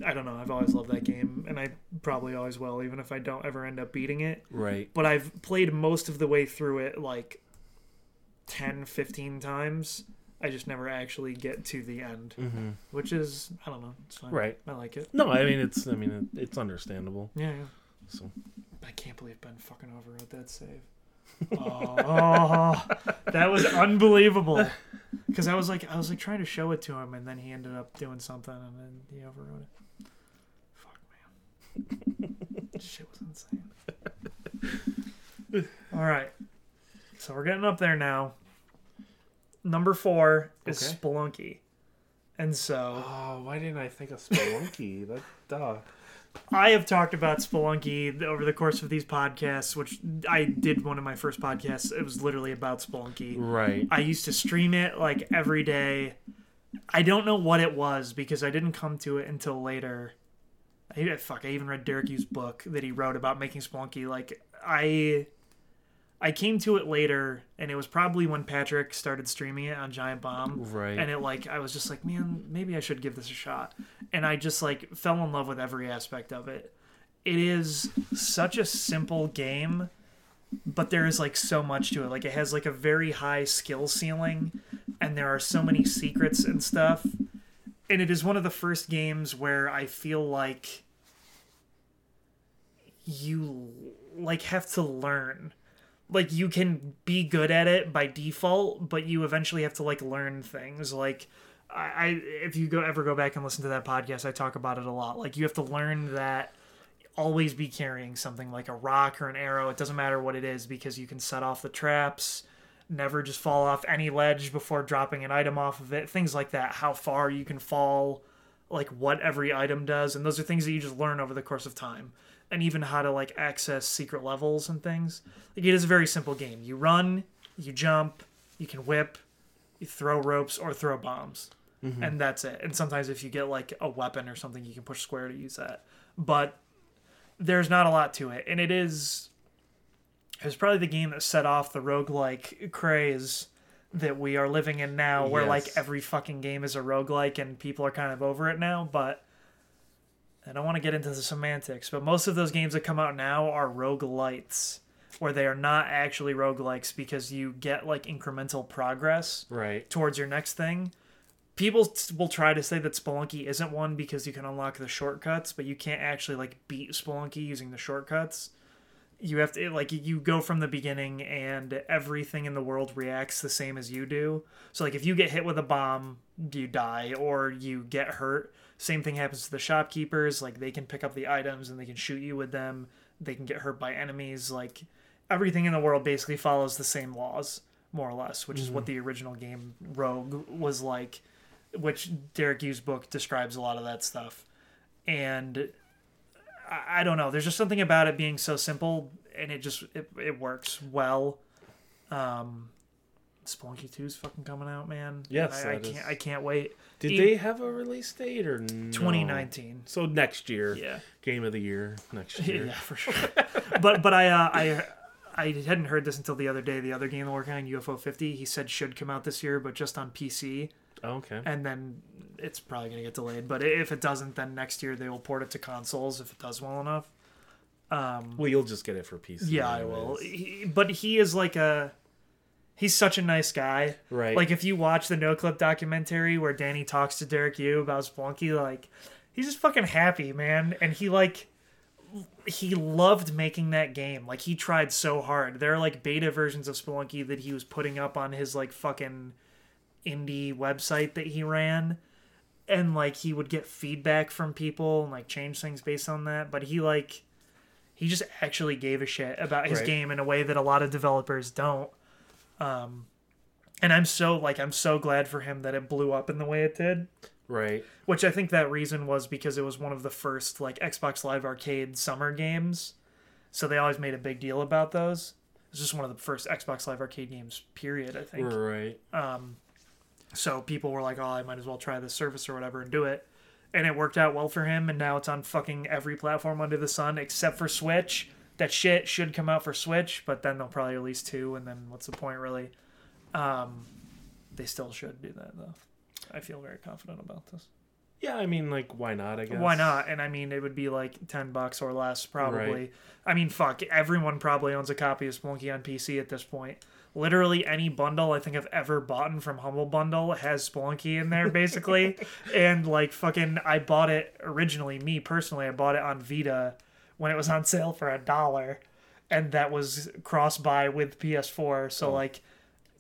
I don't know. I've always loved that game, and I probably always will, even if I don't ever end up beating it Right. but I've played most of the way through it like 10, 15 times. I just never actually get to the end, Mm-hmm. which is I don't know. It's fine. Right. I like it. No, I mean it's I mean it, it's understandable. Yeah, yeah. So I can't believe Ben fucking overwrote that save. oh, that was unbelievable. Because I was like, I was like trying to show it to him, and then he ended up doing something, and then he overwrote it. Shit was insane. All right, so we're getting up there now. Number four is Okay. Spelunky, and so Oh, why didn't I think of Spelunky? that duh. I have talked about Spelunky over the course of these podcasts, which I did one of my first podcasts. It was literally about Spelunky. Right. I used to stream it like every day. I don't know what it was because I didn't come to it until later. I, fuck, I even read Derek Yu's book that he wrote about making Spelunky. Like I, I came to it later, and it was probably when Patrick started streaming it on Giant Bomb Right. and it like i was just like man maybe i should give this a shot and i just like fell in love with every aspect of it it is such a simple game but there is like so much to it like it has like a very high skill ceiling and there are so many secrets and stuff and it is one of the first games where i feel like you like have to learn like you can be good at it by default, but you eventually have to like learn things. Like I, I if you go ever go back and listen to that podcast, I talk about it a lot. Like you have to learn that always be carrying something like a rock or an arrow. It doesn't matter what it is because you can set off the traps. Never just fall off any ledge before dropping an item off of it. Things like that. How far you can fall, like what every item does, and those are things that you just learn over the course of time and even how to like access secret levels and things. Like it is a very simple game. You run, you jump, you can whip, you throw ropes or throw bombs. Mm-hmm. And that's it. And sometimes if you get like a weapon or something, you can push square to use that. But there's not a lot to it. And it is it was probably the game that set off the roguelike craze that we are living in now where like every fucking game is a roguelike and people are kind of over it now, but I don't want to get into the semantics, but most of those games that come out now are roguelites, where they are not actually roguelikes because you get like incremental progress right. towards your next thing. People will try to say that Spelunky isn't one because you can unlock the shortcuts, but you can't actually like beat Spelunky using the shortcuts. You have to like you go from the beginning and everything in the world reacts the same as you do. So like if you get hit with a bomb, you die or you get hurt. Same thing happens to the shopkeepers, like they can pick up the items and they can shoot you with them. They can get hurt by enemies like everything in the world basically follows the same laws more or less, which is what the original game Rogue was like, which Derek Yu's book describes a lot of that stuff. And I, I don't know, there's just something about it being so simple and it just it, it works well. Um Spelunky 2 is fucking coming out, man. Yes, I, I can't is- I can't wait. Did E- they have a release date or no? 2019. So next year, Yeah. game of the year next year. Yeah, for sure. but but I uh, I I hadn't heard this until the other day. The other game we're working on, UFO 50, he said should come out this year, but just on PC. Oh, okay. and then it's probably going to get delayed. But if it doesn't, then next year they will port it to consoles if it does well enough. Um, Well, you'll just get it for PC. yeah, I will. He, but he is like a. He's such a nice guy. Right. Like if you watch the Noclip documentary where Danny talks to Derek Yu about Spelunky, like he's just fucking happy, man. And he like he loved making that game. Like he tried so hard. There are like beta versions of Spelunky that he was putting up on his like fucking indie website that he ran. And like he would get feedback from people and like change things based on that. But he like he just actually gave a shit about his Right. game in a way that a lot of developers don't. Um and I'm so like I'm so glad for him that it blew up in the way it did right. which I think that reason was because it was one of the first like Xbox Live Arcade summer games. So they always made a big deal about those. It's just one of the first Xbox Live Arcade games, period, I think. Right. Um, so people were like, oh, I might as well try this service or whatever and do it. And it worked out well for him, and now it's on fucking every platform under the sun except for Switch. That shit should come out for Switch, but then they'll probably release two, and then what's the point, really? Um, they still should do that, though. I feel very confident about this. Yeah, I mean, like, why not? I guess. Why not? And I mean, it would be like ten bucks or less, probably. Right. I mean, fuck, everyone probably owns a copy of Spelunky on PC at this point. Literally any bundle I think I've ever bought from Humble Bundle has Spelunky in there, basically. and like fucking, I bought it originally. Me personally, I bought it on Vita when it was on sale for a dollar, and that was cross buy with PS4. So oh. like,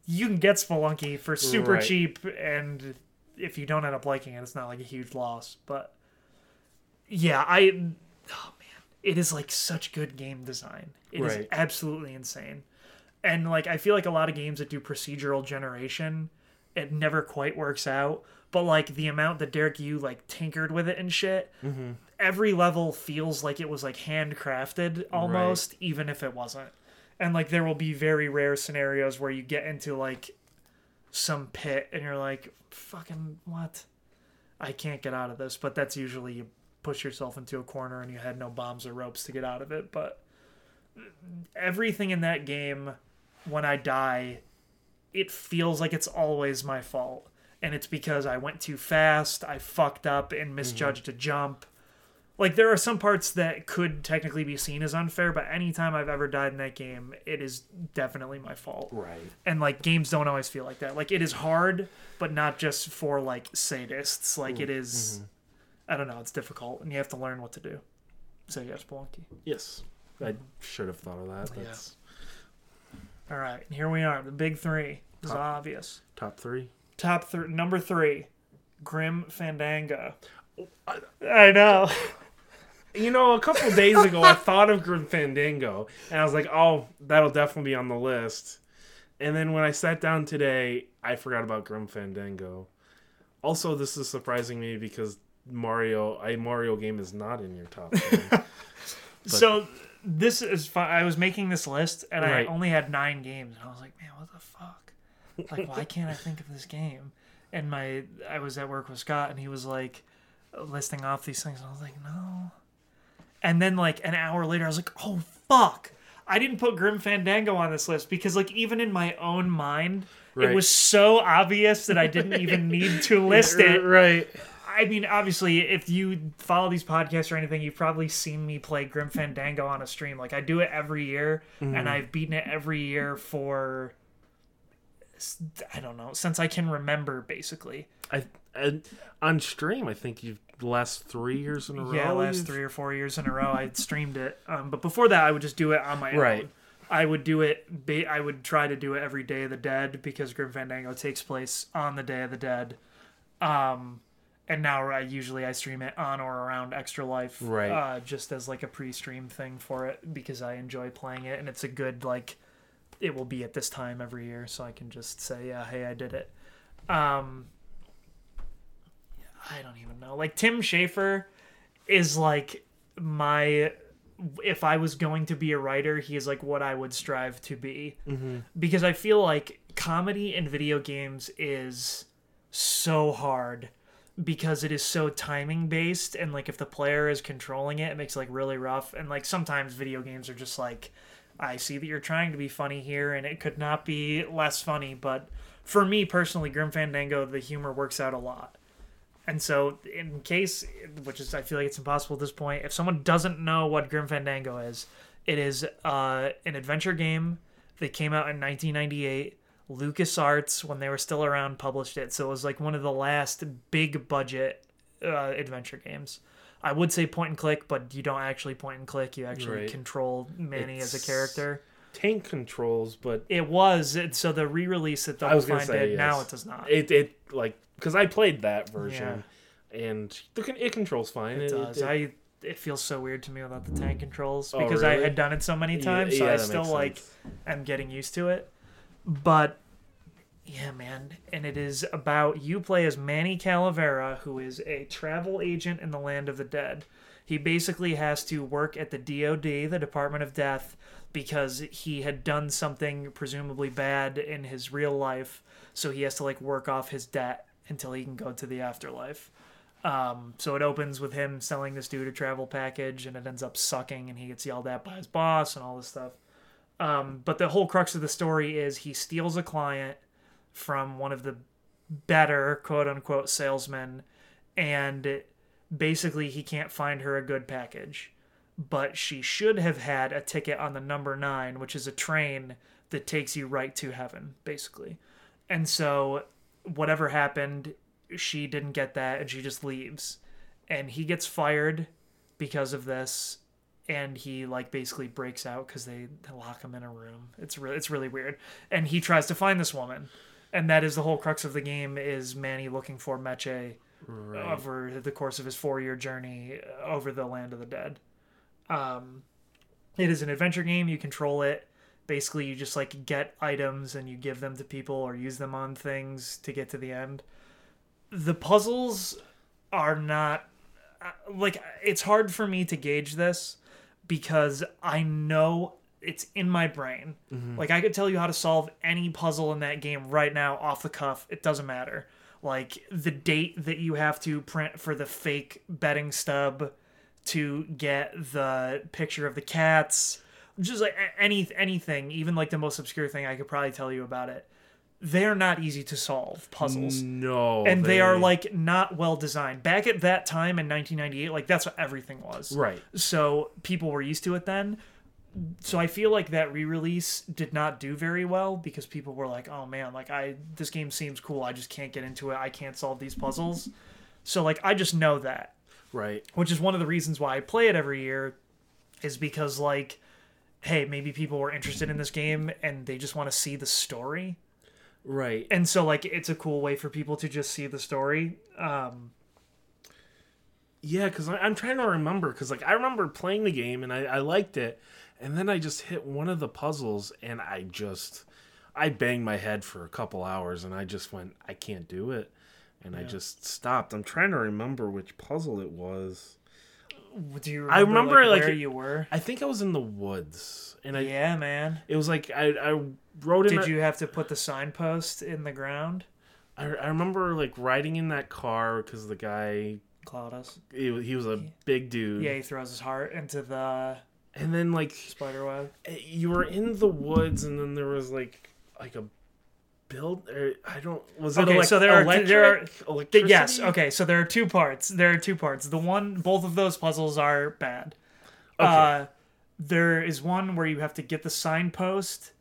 you can get Spelunky for super Right. cheap, and if you don't end up liking it, it's not like a huge loss. But yeah, I oh man, it is like such good game design. It is Right. absolutely insane. And like I feel like a lot of games that do procedural generation, it never quite works out. But like the amount that Derek Yu like tinkered with it and shit, mm-hmm. every level feels like it was like handcrafted almost, even if it wasn't. And like there will be very rare scenarios where you get into like some pit and you're like, fucking what? I can't get out of this. But that's usually you push yourself into a corner and you had no bombs or ropes to get out of it. But everything in that game, when I die, it feels like it's always my fault. And it's because I went too fast, I fucked up and misjudged mm-hmm. a jump. Like there are some parts that could technically be seen as unfair, but anytime I've ever died in that game, it is definitely my fault Right. and like games don't always feel like that like it is hard but not just for like sadists like it mm-hmm. is- i don't know it's difficult and you have to learn what to do so yes Spelunky. Yes. I should have thought of that. Yeah. All right here we are the big three is Top. obvious top three. Top three number three grim fandango i know You know, a couple days ago, I thought of Grim Fandango, and I was like, "Oh, that'll definitely be on the list." And then when I sat down today, I forgot about Grim Fandango. Also, this is surprising me because Mario, a Mario game, is not in your top. 10. so this is fun i was making this list and Right. i only had nine games and i was like man what the fuck like why can't i think of this game and my i was at work with scott and he was like listing off these things and i was like no and then like an hour later i was like oh fuck i didn't put grim fandango on this list because like even in my own mind Right. it was so obvious that i didn't even need to list it right? I mean, obviously, if you follow these podcasts or anything, you've probably seen me play Grim Fandango on a stream. Like I do it every year, mm-hmm. and I've beaten it every year for I don't know since I can remember, basically. I, I on stream, I think you've the last three years in a row. Yeah, last three or four years in a row, I streamed it. Um, but before that, I would just do it on my own. Right. I would do it. I would try to do it every Day of the Dead because Grim Fandango takes place on the Day of the Dead. Um, and now I usually I stream it on or around Extra Life, Right. Uh, just as like a pre-stream thing for it because I enjoy playing it and it's a good like. It will be at this time every year, so I can just say, yeah, hey, I did it. Um, I don't even know. Like Tim Schafer is like my if I was going to be a writer, he is like what I would strive to be. Mm-hmm. Because I feel like comedy in video games is so hard because it is so timing based and like if the player is controlling it it makes it like really rough and like sometimes video games are just like I see that you're trying to be funny here and it could not be less funny but for me personally Grim Fandango the humor works out a lot and so, in case, which is I feel like it's impossible at this point, if someone doesn't know what Grim Fandango is, it is uh, an adventure game that came out in 1998. LucasArts, when they were still around, published it. So it was like one of the last big budget uh, adventure games. I would say point and click, but you don't actually point and click. You actually Right. control Manny as a character. tank controls, but It was it, so the re-release that I was gonna say did. Now it does not. it it like because I played that version, and the, it controls fine. It does. I it feels so weird to me without the tank controls Oh, because I had done it so many Yeah, times, so yeah, I still like am getting used to it. But yeah, man, and it is about you play as Manny Calavera, who is a travel agent in the land of the dead. He basically has to work at the DoD, the Department of Death, because he had done something presumably bad in his real life, so he has to like work off his debt until he can go to the afterlife. Um, so it opens with him selling this dude a travel package, and it ends up sucking, and he gets yelled at by his boss and all this stuff. Um, but the whole crux of the story is he steals a client from one of the better quote unquote salesmen, and basically he can't find her a good package. But she should have had a ticket on the number nine, which is a train that takes you right to heaven, basically. And so, whatever happened, she didn't get that and she just leaves. And he gets fired because of this. and he like basically breaks out because they lock him in a room. It's really it's really weird, and he tries to find this woman, and that is the whole crux of the game is Manny looking for Meche Right. over the course of his four year journey over the land of the dead. Um, it is an adventure game. You control it. Basically, you just like get items and you give them to people or use them on things to get to the end. The puzzles are not uh, like it's hard for me to gauge this because I know it's in my brain. Mm-hmm. Like I could tell you how to solve any puzzle in that game right now off the cuff. It doesn't matter. Like the date that you have to print for the fake betting stub to get the picture of the cats, just like any anything, even like the most obscure thing I could probably tell you about it. They're not easy to solve puzzles No. and they are like not well designed. Back at that time in 1998, like that's what everything was. Right. So people were used to it then. So I feel like that re-release did not do very well because people were like, "Oh man, like I this game seems cool. I just can't get into it. I can't solve these puzzles." So like I just know that, Right. which is one of the reasons why I play it every year is because like hey, maybe people were interested in this game and they just want to see the story Right. and so like it's a cool way for people to just see the story um Yeah, because I'm trying to remember. Because like I remember playing the game and I, I liked it, and then I just hit one of the puzzles and I just I banged my head for a couple hours and I just went I can't do it, and I just stopped. I'm trying to remember which puzzle it was. do you remember, I remember, like, where it- you were I think I was in the woods, and I yeah man it was like I I wrote in. did a- you have to put the signpost in the ground I, I remember like riding in that car because the guy Glottis he, wa- he was a big dude. yeah he throws his heart into the And then like spider web you were in the woods, and then there was like like a build. Or I don't. Was it Okay, elec- so there are- there are- electricity? yes okay so there are two parts there are two parts the one both of those puzzles are bad Okay. uh there is one where you have to get the signpost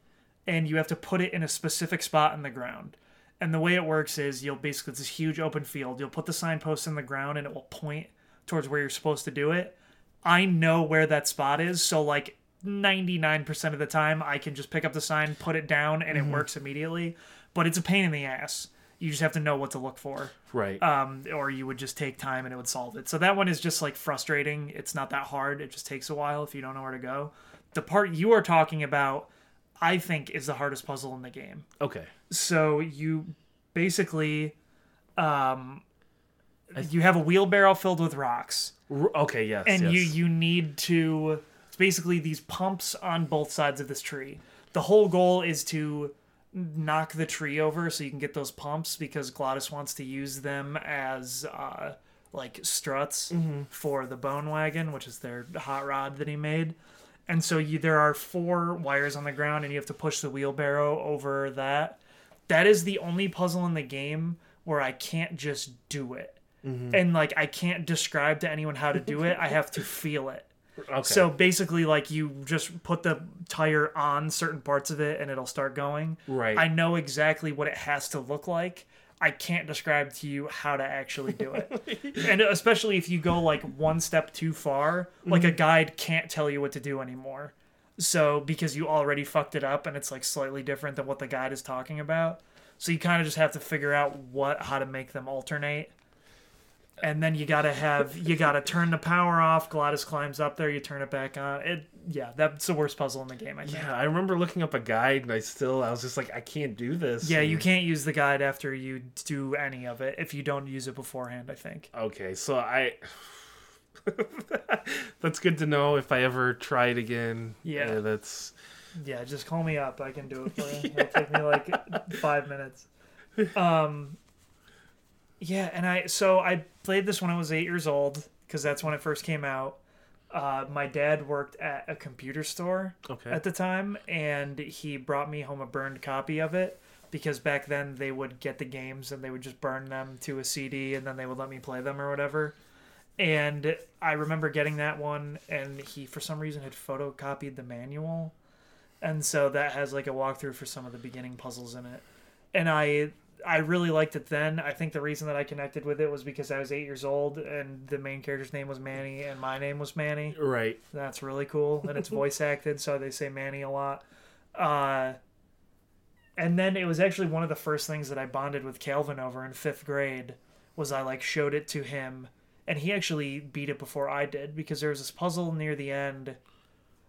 and you have to put it in a specific spot in the ground. And the way it works is you'll basically it's this huge open field. You'll put the signpost in the ground and it will point towards where you're supposed to do it. I know where that spot is, so like 99% of the time I can just pick up the sign, put it down and it works immediately, but it's a pain in the ass. You just have to know what to look for right. um, or you would just take time and it would solve it. So that one is just like frustrating. It's not that hard. It just takes a while if you don't know where to go. The part you are talking about, I think, is the hardest puzzle in the game. okay. So you basically, um, you have a wheelbarrow filled with rocks, R- okay. Yes. and yes. you you need to. It's basically these pumps on both sides of this tree. The whole goal is to knock the tree over so you can get those pumps because Glottis wants to use them as uh, like struts for the bone wagon, which is their hot rod that he made. And so you there are four wires on the ground and you have to push the wheelbarrow over that. That is the only puzzle in the game where I can't just do it. Mm-hmm. And like I can't describe to anyone how to do it. I have to feel it. okay. So basically, like you just put the tire on certain parts of it and it'll start going. Right. I know exactly what it has to look like. I can't describe to you how to actually do it. and especially if you go like one step too far, like a mm-hmm. guide can't tell you what to do anymore. So because you already fucked it up and it's like slightly different than what the guide is talking about. So you kind of just have to figure out what how to make them alternate. And then you gotta have you gotta turn the power off. Glottis climbs up there. You turn it back on. It yeah, that's the worst puzzle in the game. I think. yeah, I remember looking up a guide, and I still I was just like, I can't do this. Yeah, you can't use the guide after you do any of it if you don't use it beforehand. I think. Okay, so I. that's good to know if I ever try it again. Yeah. that's Yeah, just call me up. I can do it for you. It'll take me like five minutes. Um. Yeah, and I so I played this when I was eight years old because that's when it first came out. Uh, my dad worked at a computer store okay. at the time, and he brought me home a burned copy of it because back then they would get the games and they would just burn them to a CD and then they would let me play them or whatever. And I remember getting that one, and he for some reason had photocopied the manual, and so that has like a walkthrough for some of the beginning puzzles in it. And I I really liked it then. I think the reason that I connected with it was because I was eight years old and the main character's name was Manny and my name was Manny. Right. That's really cool, and it's voice acted, so they say Manny a lot. Uh, and then it was actually one of the first things that I bonded with Calvin over in fifth grade. Was I like showed it to him, and he actually beat it before I did because there was this puzzle near the end,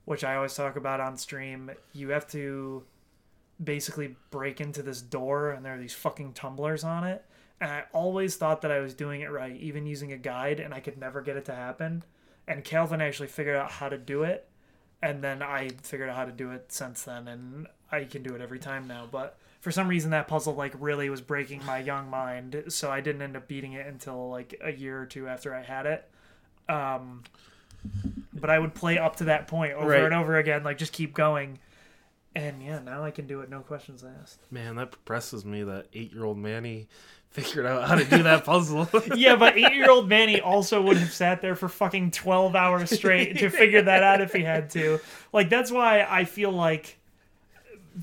which I always talk about on stream. You have to basically break into this door, and there are these fucking tumblers on it. And I always thought that I was doing it right, even using a guide, and I could never get it to happen. And Calvin actually figured out how to do it, and then I figured out how to do it since then, and I can do it every time now. But for some reason, that puzzle like really was breaking my young mind, so I didn't end up beating it until like a year or two after I had it. Um, but I would play up to that point over Right. and over again, like just keep going. And yeah, now I can do it, no questions asked. Man, that impresses me that eight year old Manny figured out how to do that puzzle. yeah, but eight year old Manny also would have sat there for fucking 12 hours straight to figure that out if he had to. Like, that's why I feel like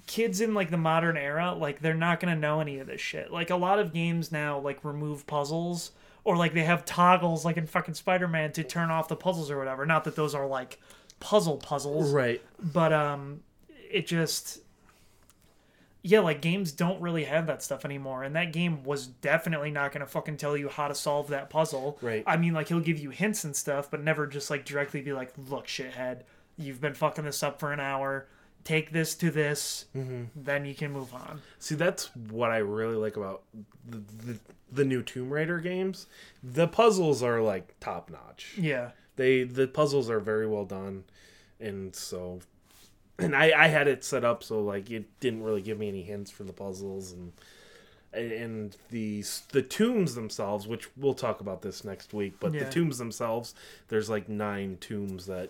kids in like the modern era, like, they're not going to know any of this shit. Like, a lot of games now, like, remove puzzles or like they have toggles, like in fucking Spider Man, to turn off the puzzles or whatever. Not that those are like puzzle puzzles right. but um it just yeah like games don't really have that stuff anymore and that game was definitely not going to fucking tell you how to solve that puzzle Right. i mean like he'll give you hints and stuff but never just like directly be like look shithead you've been fucking this up for an hour take this to this mm-hmm. then you can move on See, that's what I really like about the, the, the new Tomb Raider games. The puzzles are like top notch. yeah They the puzzles are very well done, and so, and I I had it set up so like it didn't really give me any hints for the puzzles and and the the tombs themselves, which we'll talk about this next week. But Yeah. the tombs themselves, there's like nine tombs that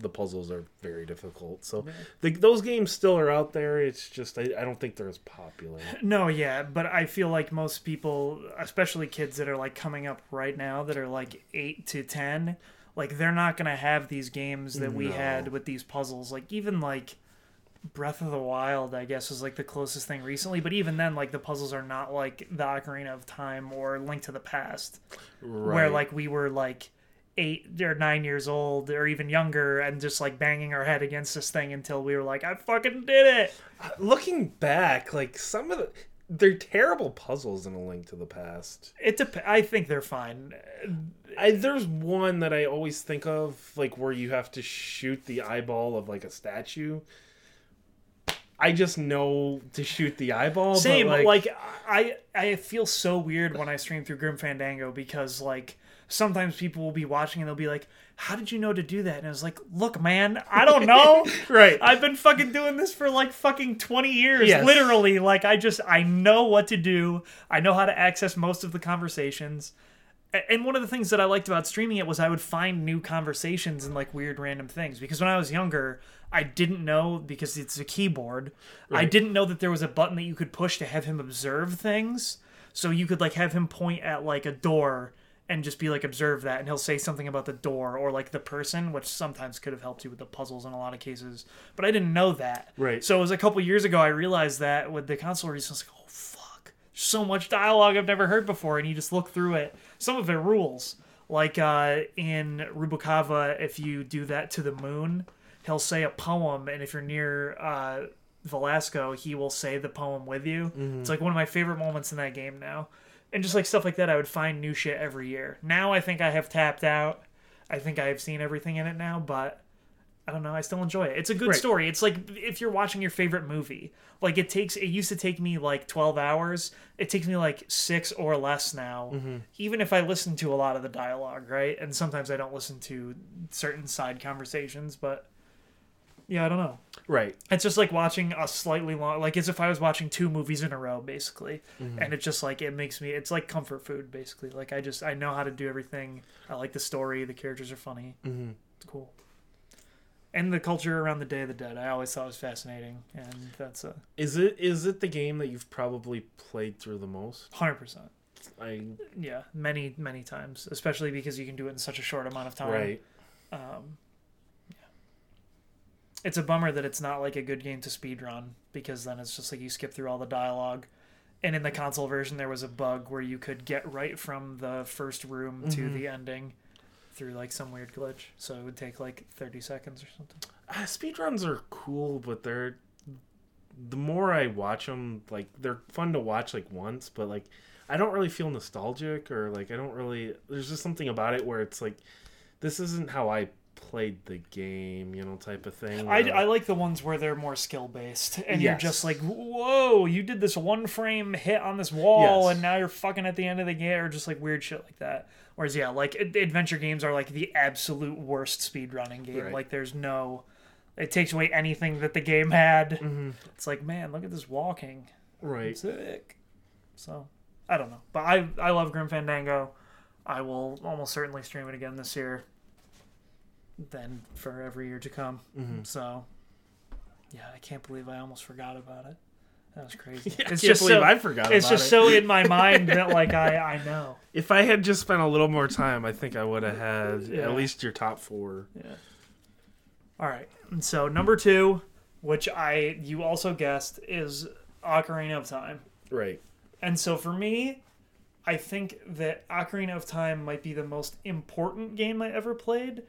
the puzzles are very difficult. So the, those games still are out there. It's just I, I don't think they're as popular. No, yeah, but I feel like most people, especially kids that are like coming up right now that are like 8 to 10, like they're not going to have these games that we No. had with these puzzles. Like even like Breath of the Wild, I guess is like the closest thing recently, but even then like the puzzles are not like the Ocarina of Time or Link to the Past Right. where like we were like 8 or 9 years old or even younger and just like banging our head against this thing until we were like I fucking did it. Uh, looking back, like some of the they're terrible puzzles in A Link to the Past. It dep- I think they're fine. I, there's one that I always think of, like where you have to shoot the eyeball of like a statue. I just know to shoot the eyeball. but, Same, like, like, I I feel so weird when I stream through Grim Fandango because like sometimes people will be watching and they'll be like, "How did you know to do that?" And I was like, "Look, man, I don't know. right. I've been fucking doing this for like fucking 20 years, Yes. literally. Like I just I know what to do. I know how to access most of the conversations." And one of the things that I liked about streaming it was I would find new conversations and like weird random things because when I was younger, I didn't know because it's a keyboard. I didn't know that there was a button that you could push to have him observe things. So you could like have him point at like a door and just be like observe that and he'll say something about the door or like the person which sometimes could have helped you with the puzzles in a lot of cases but i didn't know that. Right. so it was a couple years ago i realized that with the console release i like oh fuck. So much dialogue i've never heard before and you just look through it. Some of it rules. Like uh, in Rubacava if you do that to the moon he'll say a poem and if you're near uh, velasco he will say the poem with you. It's like one of my favorite moments in that game now and just like stuff like that i would find new shit every year. Now i think i have tapped out. I think i have seen everything in it now but i don't know i still enjoy it. It's a good Right. story. It's like if you're watching your favorite movie like it takes it used to take me like 12 hours. It takes me like six or less now mm-hmm. even if i listen to a lot of the dialogue right? And sometimes i don't listen to certain side conversations but yeah i don't know right. it's just like watching a slightly long, like as if I was watching two movies in a row, basically. And it just like it makes me, it's like comfort food, basically. Like I just I know how to do everything. I like the story. The characters are funny. Mm-hmm. It's cool. And the culture around the Day of the Dead, I always thought was fascinating, and that's a Is it is it the game that you've probably played through the most? hundred percent. I Yeah, many many times, especially because you can do it in such a short amount of time. right. Um. It's a bummer that it's not like a good game to speedrun because then it's just like you skip through all the dialogue And in the console version, there was a bug where you could get right from the first room to Mhm. the ending through like some weird glitch. So it would take like 30 seconds or something. Uh, speedruns are cool, but they're the more I watch them, like they're fun to watch like once, but like I don't really feel nostalgic or like I don't really. There's just something about it where it's like this isn't how I played the game, you know, type of thing. I, where, I like the ones where they're more skill based, and you're just like, whoa, you did this one frame hit on this wall, Yes. and now you're fucking at the end of the game, or just like weird shit like that. Whereas, yeah, like adventure games are like the absolute worst speed running game. Right. Like, there's no, it takes away anything that the game had. Mhm. It's like, man, look at this walking, right. sick. So, I don't know, but I I love Grim Fandango. I will almost certainly stream it again this year. Then for every year to come. Mhm. So, yeah, I can't believe I almost forgot about it. That was crazy. I it's can't just believe so, I forgot. it's about just it. so in my mind that like I I know. If I had just spent a little more time, I think I would have had Yeah. at least your top four. Yeah. All right. And so number two, which I you also guessed, is Ocarina of Time. Right. And so for me, I think that Ocarina of Time might be the most important game I ever played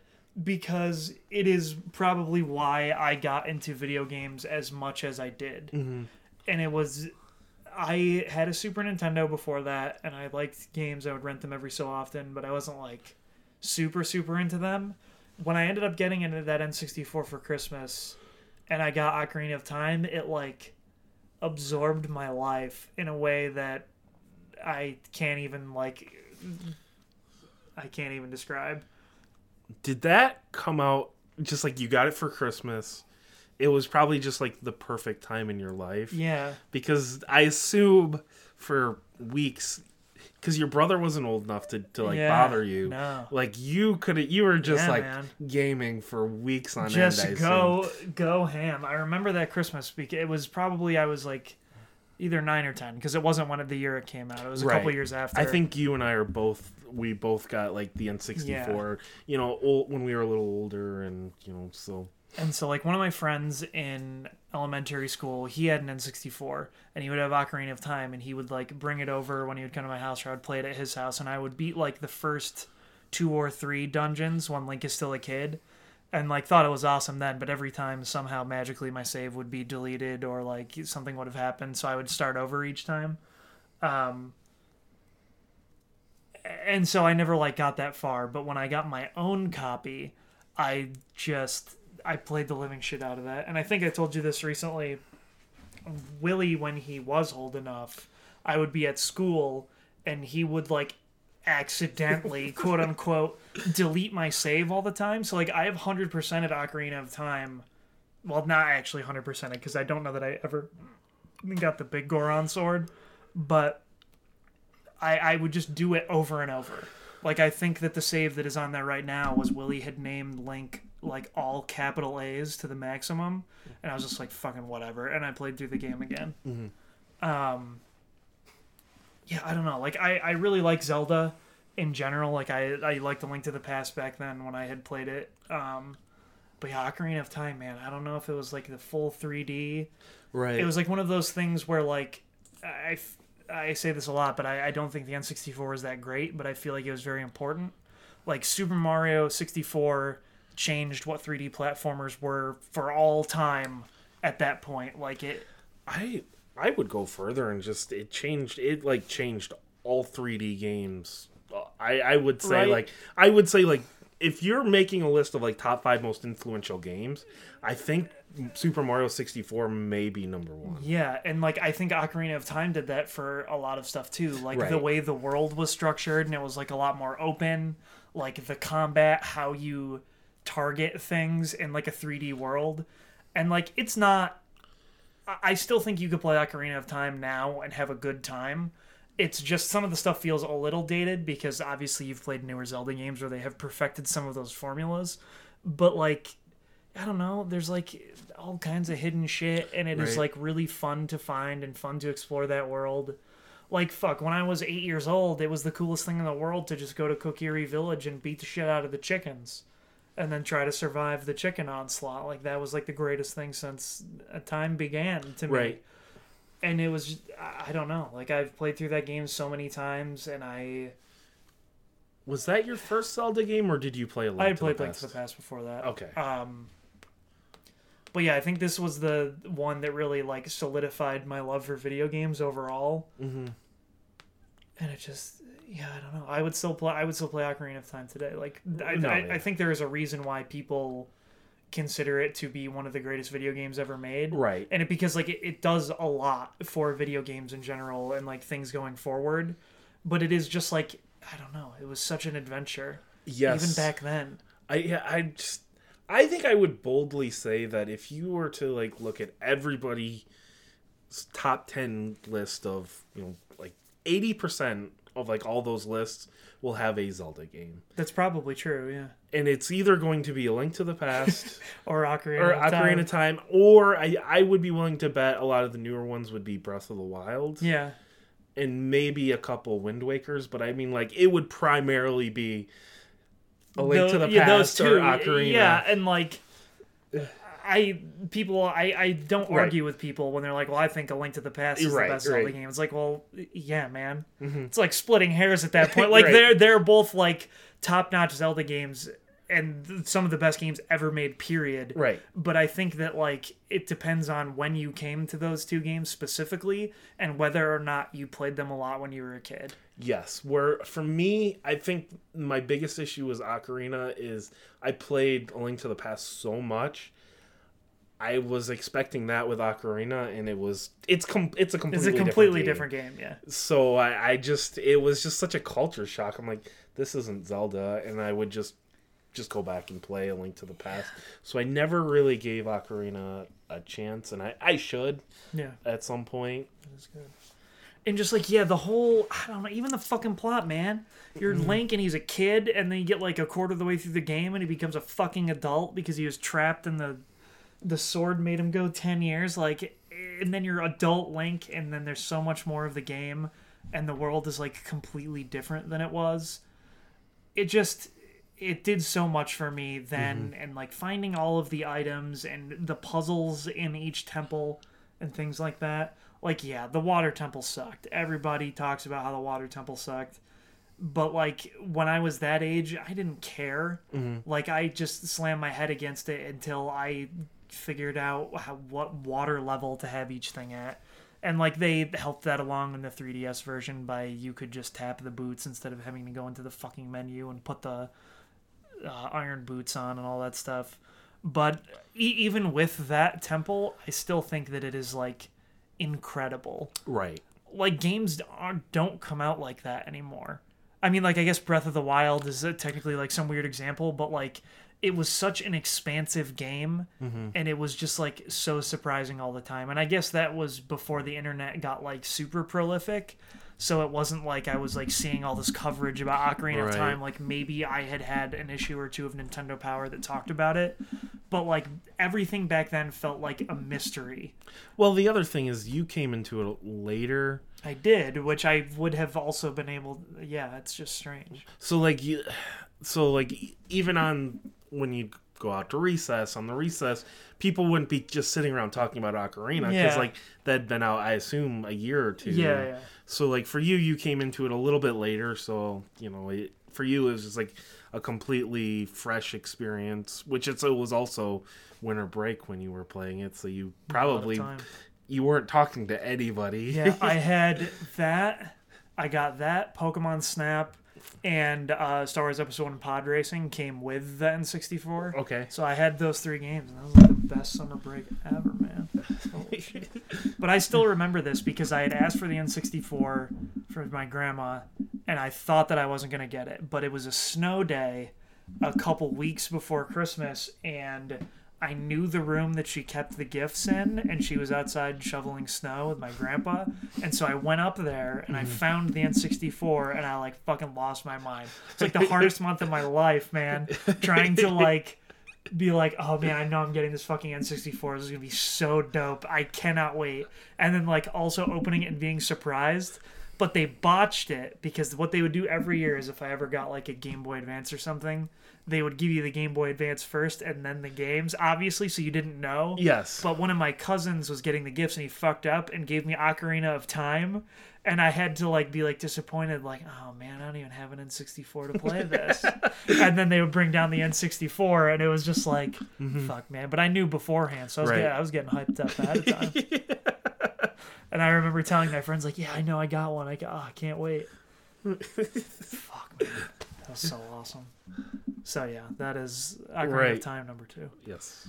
because it is probably why I got into video games as much as I did. Mm-hmm. And it was I had a Super Nintendo before that and I liked games. I would rent them every so often, but I wasn't like super super into them. When I ended up getting into that N64 for Christmas and I got Ocarina of Time, it like absorbed my life in a way that I can't even like I can't even describe. Did that come out just like you got it for Christmas? It was probably just like the perfect time in your life. Yeah. Because I assume for weeks, because your brother wasn't old enough to, to like Yeah, bother you. No. Like you could you were just Yeah, like man. gaming for weeks on Just end. I go assume. go ham. I remember that Christmas because it was probably I was like either 9 or 10 because it wasn't one of the year it came out. It was a couple years after. I think you and I are both we both got like the N64. You know, old, when we were a little older, and you know, so And so, like, one of my friends in elementary school, he had an N64, and he would have Ocarina of Time, and he would, like, bring it over when he would come to my house, or I would play it at his house, and I would beat, like, the first two or three dungeons when Link is still a kid, and, like, thought it was awesome then, but every time, somehow, magically, my save would be deleted, or, like, something would have happened, so I would start over each time. Um, and so I never, like, got that far, but when I got my own copy, I just I played the living shit out of that. And I think I told you this recently. Willie, when he was old enough, I would be at school and he would like accidentally, quote unquote, delete my save all the time. So like I have hundred percent at Ocarina of Time. Well, not actually hundred percent because I don't know that I ever got the big Goron sword, but I I would just do it over and over. Like I think that the save that is on there right now was Willie had named Link like all capital A's to the maximum, and I was just like fucking whatever, and I played through the game again. Um, yeah, I don't know. Like I I really like Zelda in general. Like I I liked the Link to the Past back then when I had played it. Um, but yeah, Ocarina of Time, man. I don't know if it was like the full 3D right. it was like one of those things where like I, I say this a lot but I, I don't think the n64 is that great but i feel like it was very important like super mario 64 changed what 3d platformers were for all time at that point like it I I would go further and just it changed it like changed all 3D games. Uh, I I would say Right. like I would say like if you're making a list of like top 5 most influential games, I think Super Mario 64 may be number 1. yeah and like i think ocarina of time did that for a lot of stuff too like the way the world was structured and it was like a lot more open like the combat how you target things in like a 3d world and like it's not I- I still think you could play Ocarina of Time now and have a good time. It's just some of the stuff feels a little dated because obviously you've played newer Zelda games where they have perfected some of those formulas. But like I don't know, there's like all kinds of hidden shit and it is Right. like really fun to find and fun to explore that world. Like fuck, when I was 8 years old, it was the coolest thing in the world to just go to Kokiri village and beat the shit out of the chickens and then try to survive the chicken onslaught. Like that was like the greatest thing since time began to me. Right. and it was just, I don't know. Like I've played through that game so many times, and I Was that your first Zelda game, or did you play a Link I had played Link to the Past before that. Okay. Um, but yeah, I think this was the one that really like solidified my love for video games overall. hmm And it just, yeah, I don't know. I would still play. I would still play Ocarina of Time today. Like, I, No, I, yeah. I think there is a reason why people consider it to be one of the greatest video games ever made. Right. And it because like it, it does a lot for video games in general and like things going forward. But it is just like I don't know. It was such an adventure. Yes. Even back then. I yeah, I just I think I would boldly say that if you were to like look at everybody's top 10 list of, you know, like 80% of like all those lists will have a Zelda game. That's probably true. Yeah. And it's either going to be A Link to the Past Or Ocarina. or of Time. Ocarina of Time or I I would be willing to bet a lot of the newer ones would be Breath of the Wild Yeah. and maybe a couple Wind Wakers, but I mean like it would primarily be A Link Tho- to the yeah, Past those two. or Ocarina. Yeah, and like I people I I don't Right. argue with people when they're like, "Well, I think A Link to the Past is Right, the best Zelda game." It's like, "Well, yeah, man." Mhm. It's like splitting hairs at that point. Like Right. they're they're both like top-notch Zelda games and some of the best games ever made period. Right. But I think that like it depends on when you came to those two games specifically and whether or not you played them a lot when you were a kid. Yes, where for me, I think my biggest issue with Ocarina is I played A Link to the Past so much. I was expecting that with Ocarina, and it was it's com- it's a completely It's a completely different, different game, yeah. So I, I just it was just such a culture shock. I'm like, this isn't Zelda, and I would just just go back and play A Link to the Past. So I never really gave Ocarina a chance, and I I should Yeah. at some point. That's good. And just like yeah, the whole I don't know, even the fucking plot, man. You're mm-hmm. Link and he's a kid, and then you get like a quarter of the way through the game, and he becomes a fucking adult because he was trapped in the the sword made him go ten years. Like, and then you're adult Link, and then there's so much more of the game, and the world is like completely different than it was. It just it did so much for me then mm-hmm. and like finding all of the items and the puzzles in each temple and things like that like yeah the water temple sucked. Everybody talks about how the water temple sucked. But like when i was that age i didn't care. Like i just slammed my head against it until i figured out how, what water level to have each thing at. And like they helped that along in the 3ds version by you could just tap the boots instead of having to go into the fucking menu and put the uh, iron boots on and all that stuff. But e- even with that temple, I still think that it is like incredible. Right. Like games don't come out like that anymore. I mean, like I guess Breath of the Wild is uh, technically like some weird example, but like it was such an expansive game and it was just like so surprising all the time. And I guess that was before the internet got like super prolific. So it wasn't like I was like seeing all this coverage about Ocarina of Right. Time. Like maybe I had had an issue or two of Nintendo Power that talked about it, but like everything back then felt like a mystery. Well, the other thing is you came into it later. I did, which I would have also been able. Yeah, it's just strange. So like you, so like even on when you go out to recess on the recess, people wouldn't be just sitting around talking about Ocarina because Yeah. like that'd been out, I assume, a year or two. Yeah, yeah. So like for you, you came into it a little bit later, so you know it, for you it was just like a completely fresh experience, which it's, it was also winter break when you were playing it, so you A lot of probably you weren't talking to anybody. Yeah, I had that. I got that Pokemon Snap and uh, Star Wars Episode One Pod Racing came with the N64. okay. So I had those three games, and that was like the best summer break ever, man. But I still remember this because I had asked for the N64 for my grandma, and I thought that I wasn't gonna get it. But it was a snow day, a couple weeks before Christmas, and I knew the room that she kept the gifts in, and she was outside shoveling snow with my grandpa. And so I went up there and I mm-hmm. found the N64, and I like fucking lost my mind. It's like the hardest month of my life, man, trying to like be like, oh man, I know I'm getting this fucking N64. This is gonna be so dope. I cannot wait. And then like also opening it and being surprised. But they botched it because what they would do every year is if I ever got like a Game Boy Advance or something, they would give you the Game Boy Advance first and then the games, obviously, so you didn't know. Yes. But one of my cousins was getting the gifts and he fucked up and gave me Ocarina of Time. And I had to like be like disappointed, like, oh man, I don't even have an N64 to play this. and then they would bring down the N64, and it was just like, mm-hmm. fuck, man. But I knew beforehand, so I was, Right. getting, I was getting hyped up ahead of time. And I remember telling my friends, like, yeah, I know I got one. I oh, I can't wait. fuck, man. That was so awesome. So yeah, that is Ocarina of Time number two. yes.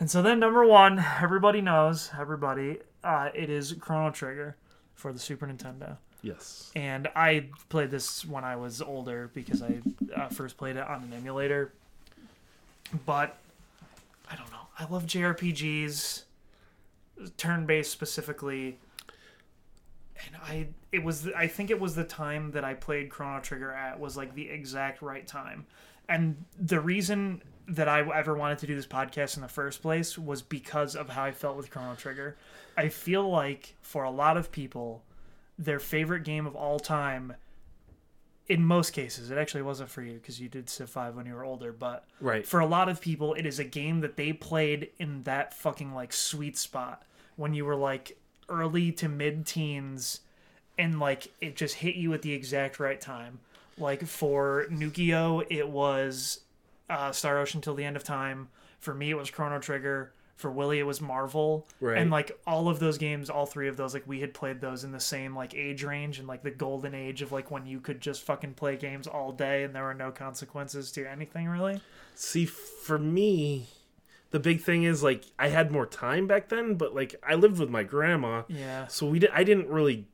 And so then number one, everybody knows, everybody, uh, it is Chrono Trigger for the Super Nintendo. Yes. And I played this when I was older because I uh, first played it on an emulator. But I don't know. I love JRPGs, turn-based specifically. And I, it was, I think it was the time that I played Chrono Trigger at was like the exact right time. And the reason that I ever wanted to do this podcast in the first place was because of how I felt with Chrono Trigger. I feel like for a lot of people, their favorite game of all time, in most cases, it actually wasn't for you because you did Civ 5 when you were older, but Right. for a lot of people, it is a game that they played in that fucking like sweet spot when you were like early to mid teens and like it just hit you at the exact right time. Like for Nukio, it was uh, Star Ocean Till the End of Time. For me, it was Chrono Trigger. For Willie, it was Marvel. Right. And like all of those games, all three of those, like we had played those in the same like age range and like the golden age of like when you could just fucking play games all day and there were no consequences to anything really. See, for me, the big thing is like I had more time back then, but like I lived with my grandma, Yeah. so we did. I didn't really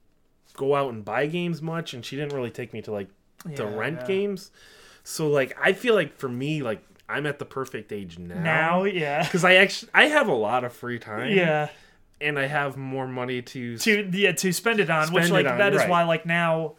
go out and buy games much, and she didn't really take me to like to Yeah, rent yeah. games. So like I feel like for me, like I'm at the perfect age now. Now, yeah. because I actually I have a lot of free time. Yeah. and I have more money to. To yeah, to spend it on, which like on, that is right. why like now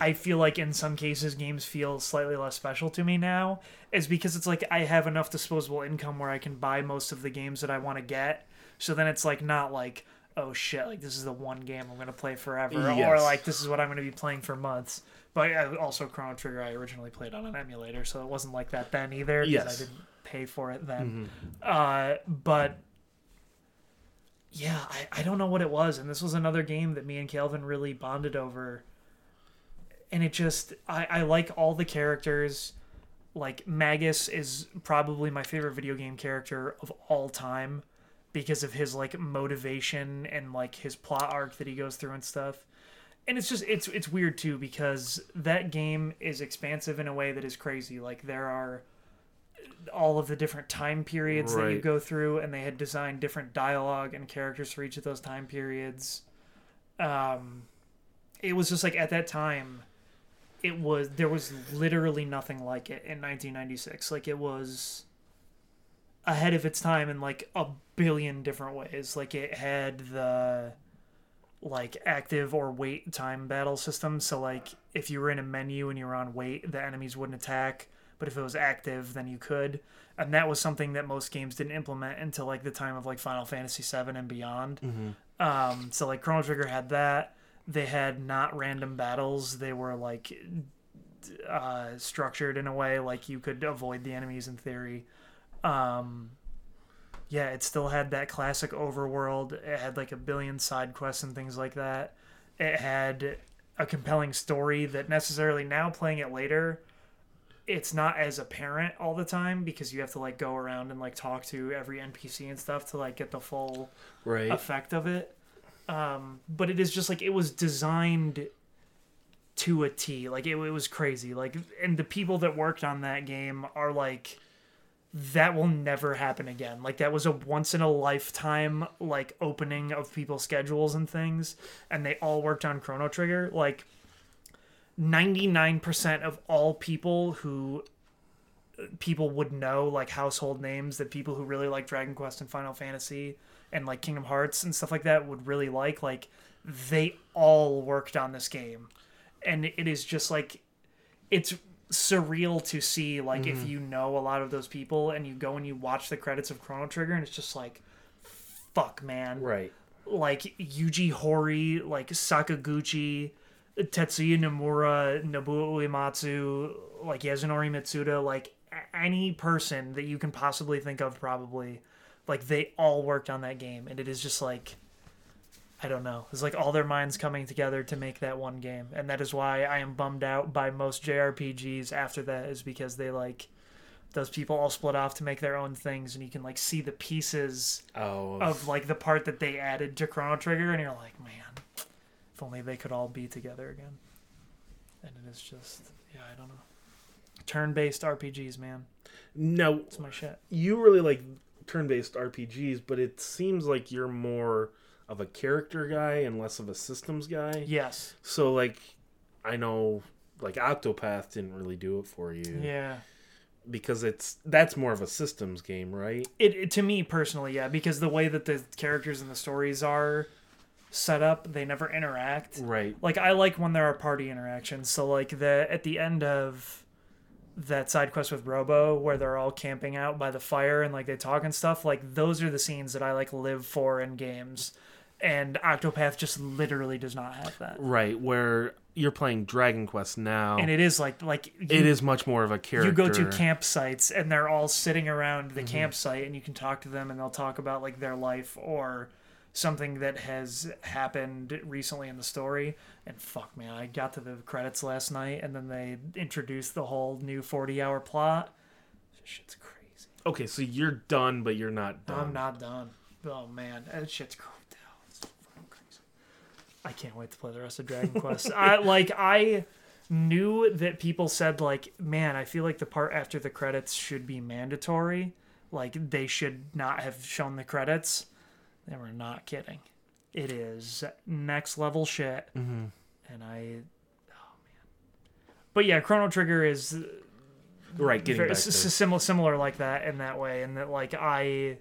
I feel like in some cases games feel slightly less special to me now is because it's like I have enough disposable income where I can buy most of the games that I want to get. So then it's like not like oh shit, like this is the one game I'm gonna play forever, or like this is what I'm gonna be playing for months. But also Chrono Trigger, I originally played on an emulator, so it wasn't like that then either Yes. I didn't pay for it then. Uh, but yeah, I, I don't know what it was, and this was another game that me and Calvin really bonded over. And it just I, I like all the characters. Like Magus is probably my favorite video game character of all time because of his like motivation and like his plot arc that he goes through and stuff. And it's just it's it's weird too because that game is expansive in a way that is crazy. Like there are all of the different time periods that you go through and they had designed different dialogue and characters for each of those time periods. Um it was just like at that time it was there was literally nothing like it in 1996. Like it was ahead of its time in like a billion different ways. Like it had the like active or wait time battle system. So like if you were in a menu and you were on wait, the enemies wouldn't attack. But if it was active, then you could. And that was something that most games didn't implement until like the time of like Final Fantasy VII and beyond. Um, so like Chrono Trigger had that. They had not random battles. They were like uh, structured in a way like you could avoid the enemies in theory. Um, yeah, it still had that classic overworld. It had like a billion side quests and things like that. It had a compelling story that necessarily now playing it later, it's not as apparent all the time because you have to like go around and like talk to every NPC and stuff to like get the full right. effect of it. Um, but it is just like it was designed to a T. Like it, it was crazy. Like and the people that worked on that game are like that will never happen again. Like that was a once in a lifetime like opening of people's schedules and things and they all worked on Chrono Trigger. Like 99% of all people who people would know like household names that people who really like Dragon Quest and Final Fantasy and like Kingdom Hearts and stuff like that would really like like they all worked on this game and it is just like it's surreal to see like if mm. you know a lot of those people and you go and you watch the credits of Chrono Trigger and it's just like fuck man right. like Yuji Horii, like Sakaguchi, Tetsuya Nomura, Nobuo Uematsu, like Yasunori Mitsuda, like any person that you can possibly think of, probably, like they all worked on that game, and it is just like. I don't know. It's like all their minds coming together to make that one game, and that is why I am bummed out by most JRPGs after that. Is because they like those people all split off to make their own things, and you can like see the pieces Oh, of like the part that they added to Chrono Trigger, and you're like, man, if only they could all be together again. And it is just, yeah, I don't know. Turn-based RPGs, man, no, it's my shit. you really like turn-based RPGs, but it seems like you're more of a character guy and less of a systems guy. Yes, So like, I know like Octopath didn't really do it for you yeah. because it's that's more of a systems game, right? It, it to me personally, yeah, because the way that the characters and the stories are set up, they never interact. Right. like I like when there are party interactions. So like the at the end of that side quest with Robo where they're all camping out by the fire and like they talk and stuff, like those are the scenes that I like live for in games. And Octopath just literally does not have that. Right, where you're playing Dragon Quest now. And it is like like you, it is much more of a character. you go to campsites and they're all sitting around the mm-hmm. campsite and you can talk to them and they'll talk about like their life or something that has happened recently in the story and fuck man i got to the credits last night and then they introduced the whole new 40 hour plot This shit's crazy Okay, so you're done, but you're not done. i'm not done oh man that shit's cr- it's so fucking crazy i can't wait to play the rest of dragon quest. I like i knew that people said like man i feel like the part after the credits should be mandatory. Like they should not have shown the credits. They were not kidding. It is next level shit. Mm-hmm. and i oh man. But yeah chrono trigger is Right, getting very, back to s- similar similar like that in that way and that like i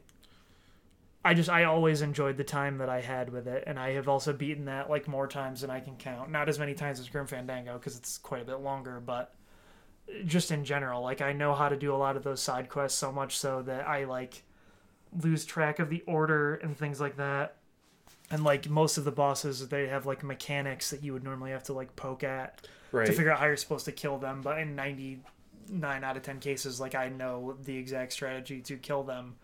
i just i always enjoyed the time that i had with it and i have also beaten that like more times than i can count not as many times as grim fandango because it's quite a bit longer but just in general like i know how to do a lot of those side quests so much so that i like lose track of the order and things like that and like most of the bosses they have like mechanics that you would normally have to like poke at right. to figure out how you're supposed to kill them. But in 99 out of 10 cases, like I know the exact strategy to kill them.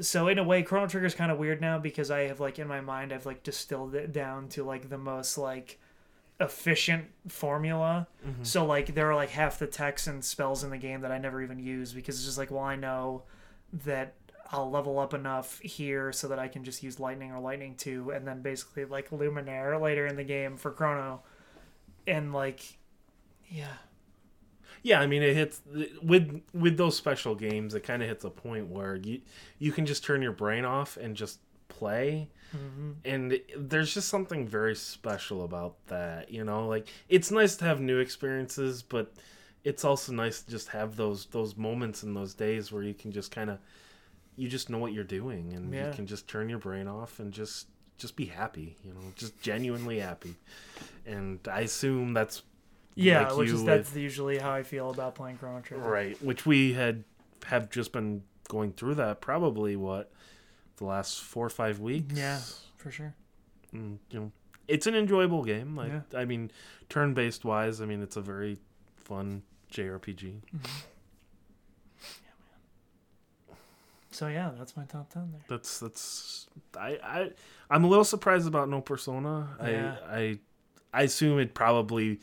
So in a way, Chrono Trigger is kind of weird now because I have like in my mind I've like distilled it down to like the most like efficient formula. Mm-hmm. So like there are like half the techs and spells in the game that I never even use because it's just like well I know that I'll level up enough here so that I can just use lightning or lightning 2 and then basically like luminaire later in the game for Crono. And like yeah Yeah, I mean it hits with with those special games. It kind of hits a point where you you can just turn your brain off and just play, Mm-hmm. and there's just something very special about that. You know, like it's nice to have new experiences, but it's also nice to just have those those moments and those days where you can just kind of you just know what you're doing and Yeah. you can just turn your brain off and just just be happy. You know, just genuinely happy. And I assume that's yeah Like which is with- that's usually how I feel about playing Chrono Trigger Right, which we had have just been going through that probably what the last four or five weeks. yeah for sure and, you know, it's an enjoyable game. Like, Yeah. I mean, turn-based wise, I mean, it's a very fun JRPG. Mm-hmm. Yeah, man. So yeah that's my top 10 there That's that's I I I'm a little surprised about No Persona. Yeah. I I I assume it probably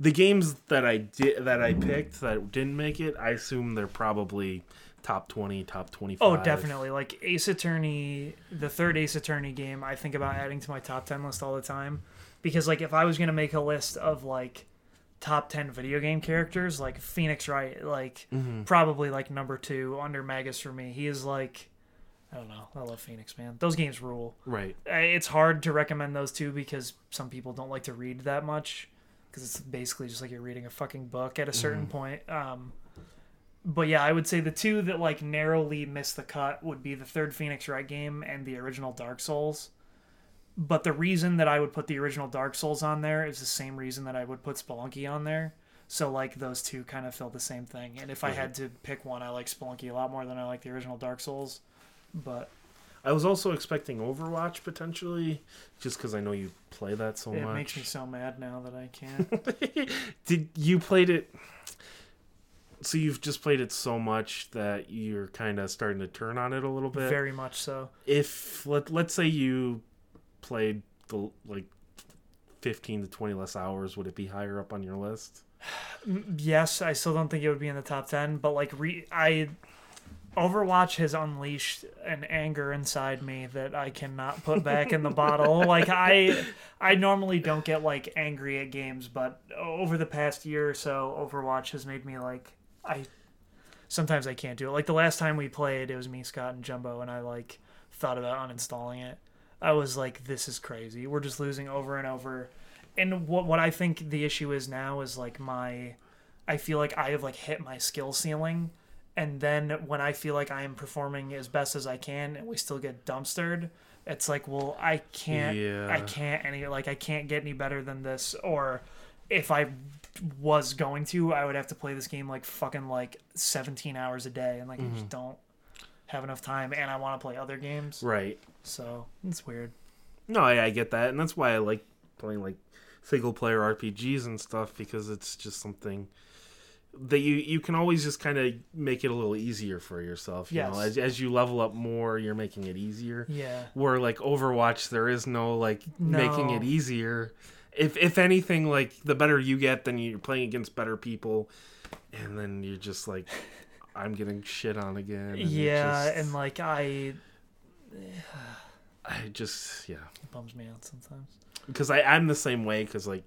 the games that I did that I picked that didn't make it. I assume they're probably top twenty, top twenty five. oh definitely like Ace Attorney the third Ace Attorney game I think about adding to my top 10 list all the time because like if I was gonna make a list of like top 10 video game characters like Phoenix Wright like Mm-hmm. probably like number two under Magus for me he is like I don't know I love Phoenix man those games rule Right. It's hard to recommend those two because some people don't like to read that much because it's basically just like you're reading a fucking book at a certain point. Um, but yeah, I would say the two that like narrowly miss the cut would be the third Phoenix Wright game and the original Dark Souls. But the reason that I would put the original Dark Souls on there is the same reason that I would put Spelunky on there. So like those two kind of fill the same thing. And if I had to pick one, I like Spelunky a lot more than I like the original Dark Souls. But I was also expecting Overwatch potentially, just because I know you play that so it much. It makes me so mad now that I can't. Did you played it? So you've just played it so much that you're kind of starting to turn on it a little bit. Very much so. if let let's say you played the like 15 to 20 less hours, would it be higher up on your list? Yes, I still don't think it would be in the top 10, but like re- I Overwatch has unleashed an anger inside me that I cannot put back in the bottle. Like I I normally don't get like angry at games, but over the past year or so Overwatch has made me like I sometimes I can't do it. Like the last time we played, it was me, Scott, and Jumbo, and I like thought about uninstalling it. I was like, this is crazy. We're just losing over and over. And what what I think the issue is now is like my I feel like I have like hit my skill ceiling and then when I feel like I am performing as best as I can and we still get dumpstered, it's like, well, I can't Yeah. I can't any like I can't get any better than this or if I was going to, I would have to play this game like fucking like 17 hours a day and like I just mm-hmm. don't have enough time and I want to play other games. Right. So, it's weird. No, I, I get that, and that's why I like playing like single player RPGs and stuff because it's just something that you you can always just kind of make it a little easier for yourself. You know, as as you level up more, you're making it easier. Yeah. Where like Overwatch, there is no like making it easier. If if anything, like the better you get, then you're playing against better people, and then you're just like, I'm getting shit on again. and Yeah, just- and like I I just yeah. it bums me out sometimes. because I I'm the same way because like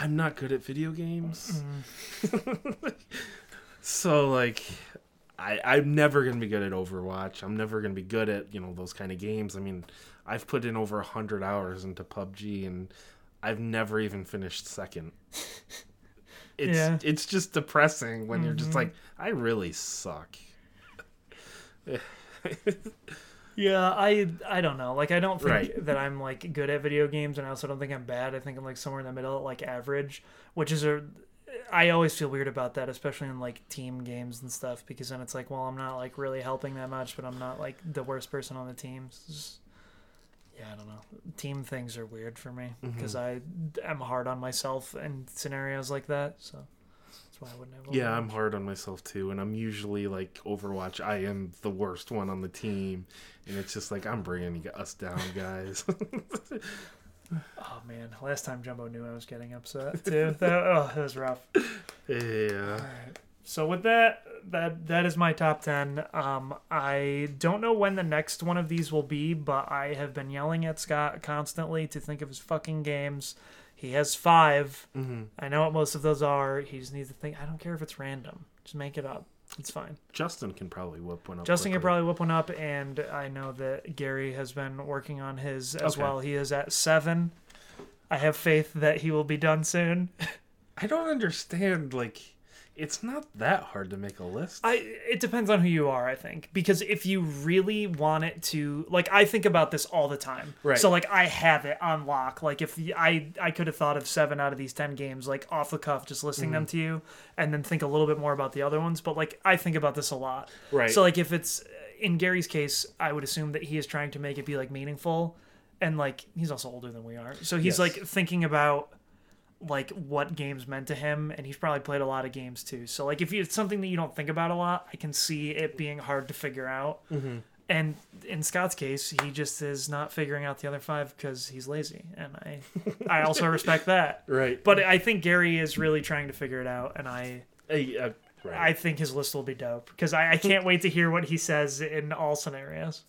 I'm not good at video games, so like I I'm never gonna be good at Overwatch. I'm never gonna be good at you know those kind of games. I mean, I've put in over a hundred hours into PUBG and I've never even finished second. It's Yeah. it's just depressing when you're just mm-hmm. like I really suck. Yeah, I I don't know. Like I don't think Right. that I'm like good at video games and I also don't think I'm bad. I think I'm like somewhere in the middle, like average, which is a I always feel weird about that, especially in like team games and stuff because then it's like, well, I'm not like really helping that much, but I'm not like the worst person on the team. Just- yeah, I don't know. Team things are weird for me mm-hmm. because I am hard on myself in scenarios like that, so that's why I wouldn't have. Yeah, I'm hard on myself too, and I'm usually like Overwatch. I am the worst one on the team, and it's just like I'm bringing us down, guys. Oh man, last time Jumbo knew I was getting upset too. That, oh, that was rough. yeah, So with that, that that is my top ten. Um, I don't know when the next one of these will be, but I have been yelling at Scott constantly to think of his fucking games. He has 5 hmm I know what most of those are. He just needs to think. I don't care if it's random. Just make it up. It's fine. Justin can probably whip one up. Justin can probably whip one up, and I know that Gary has been working on his as Okay. well. He is at seven. I have faith that he will be done soon. I don't understand. Like, it's not that hard to make a list. I it depends on who you are, I think. Because if you really want it to like I think about this all the time. Right. So like I have it on lock. Like if I I could have thought of 7 out of these 10 games like off the cuff just listing them Mm-hmm. to you and then think a little bit more about the other ones, but like I think about this a lot. Right. So like if it's in Gary's case, I would assume that he is trying to make it be like meaningful and like he's also older than we are. So he's Yes. like thinking about like what games meant to him and he's probably played a lot of games too so like if you, it's something that you don't think about a lot i can see it being hard to figure out Mm-hmm. and in scott's case he just is not figuring out the other five because he's lazy and i i also respect that right. but i think gary is really trying to figure it out and i Hey, uh, right. i think his list will be dope because I, I can't wait to hear what he says in all scenarios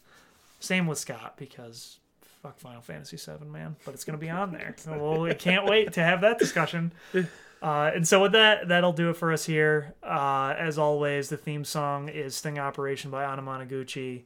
same with scott because fuck Final Fantasy VII, man. But it's gonna be on there. Well, we can't wait to have that discussion. Uh, and so with that, that'll do it for us here. Uh, as always, the theme song is "Sting Operation" by Anamanaguchi,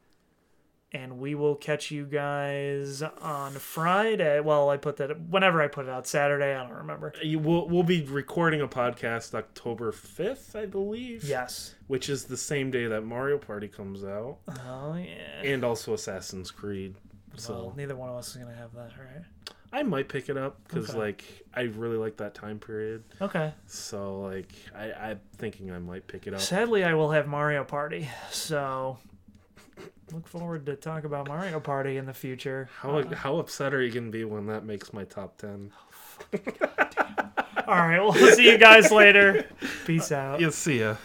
and we will catch you guys on Friday. Well, I put that whenever I put it out Saturday. I don't remember. You- we'll, we'll be recording a podcast October 5th, I believe. Yes. Which is the same day that Mario Party comes out, Oh yeah. and also Assassin's Creed. So well, neither one of us is gonna have that, right? I might pick it up because Okay. like I really like that time period. Okay. So like I, I'm thinking I might pick it up. Sadly, I will have Mario Party, so look forward to talk about Mario Party in the future. How uh, how upset are you gonna be when that makes my top ten? All right, well, we'll see you guys later. Peace out. You'll see ya.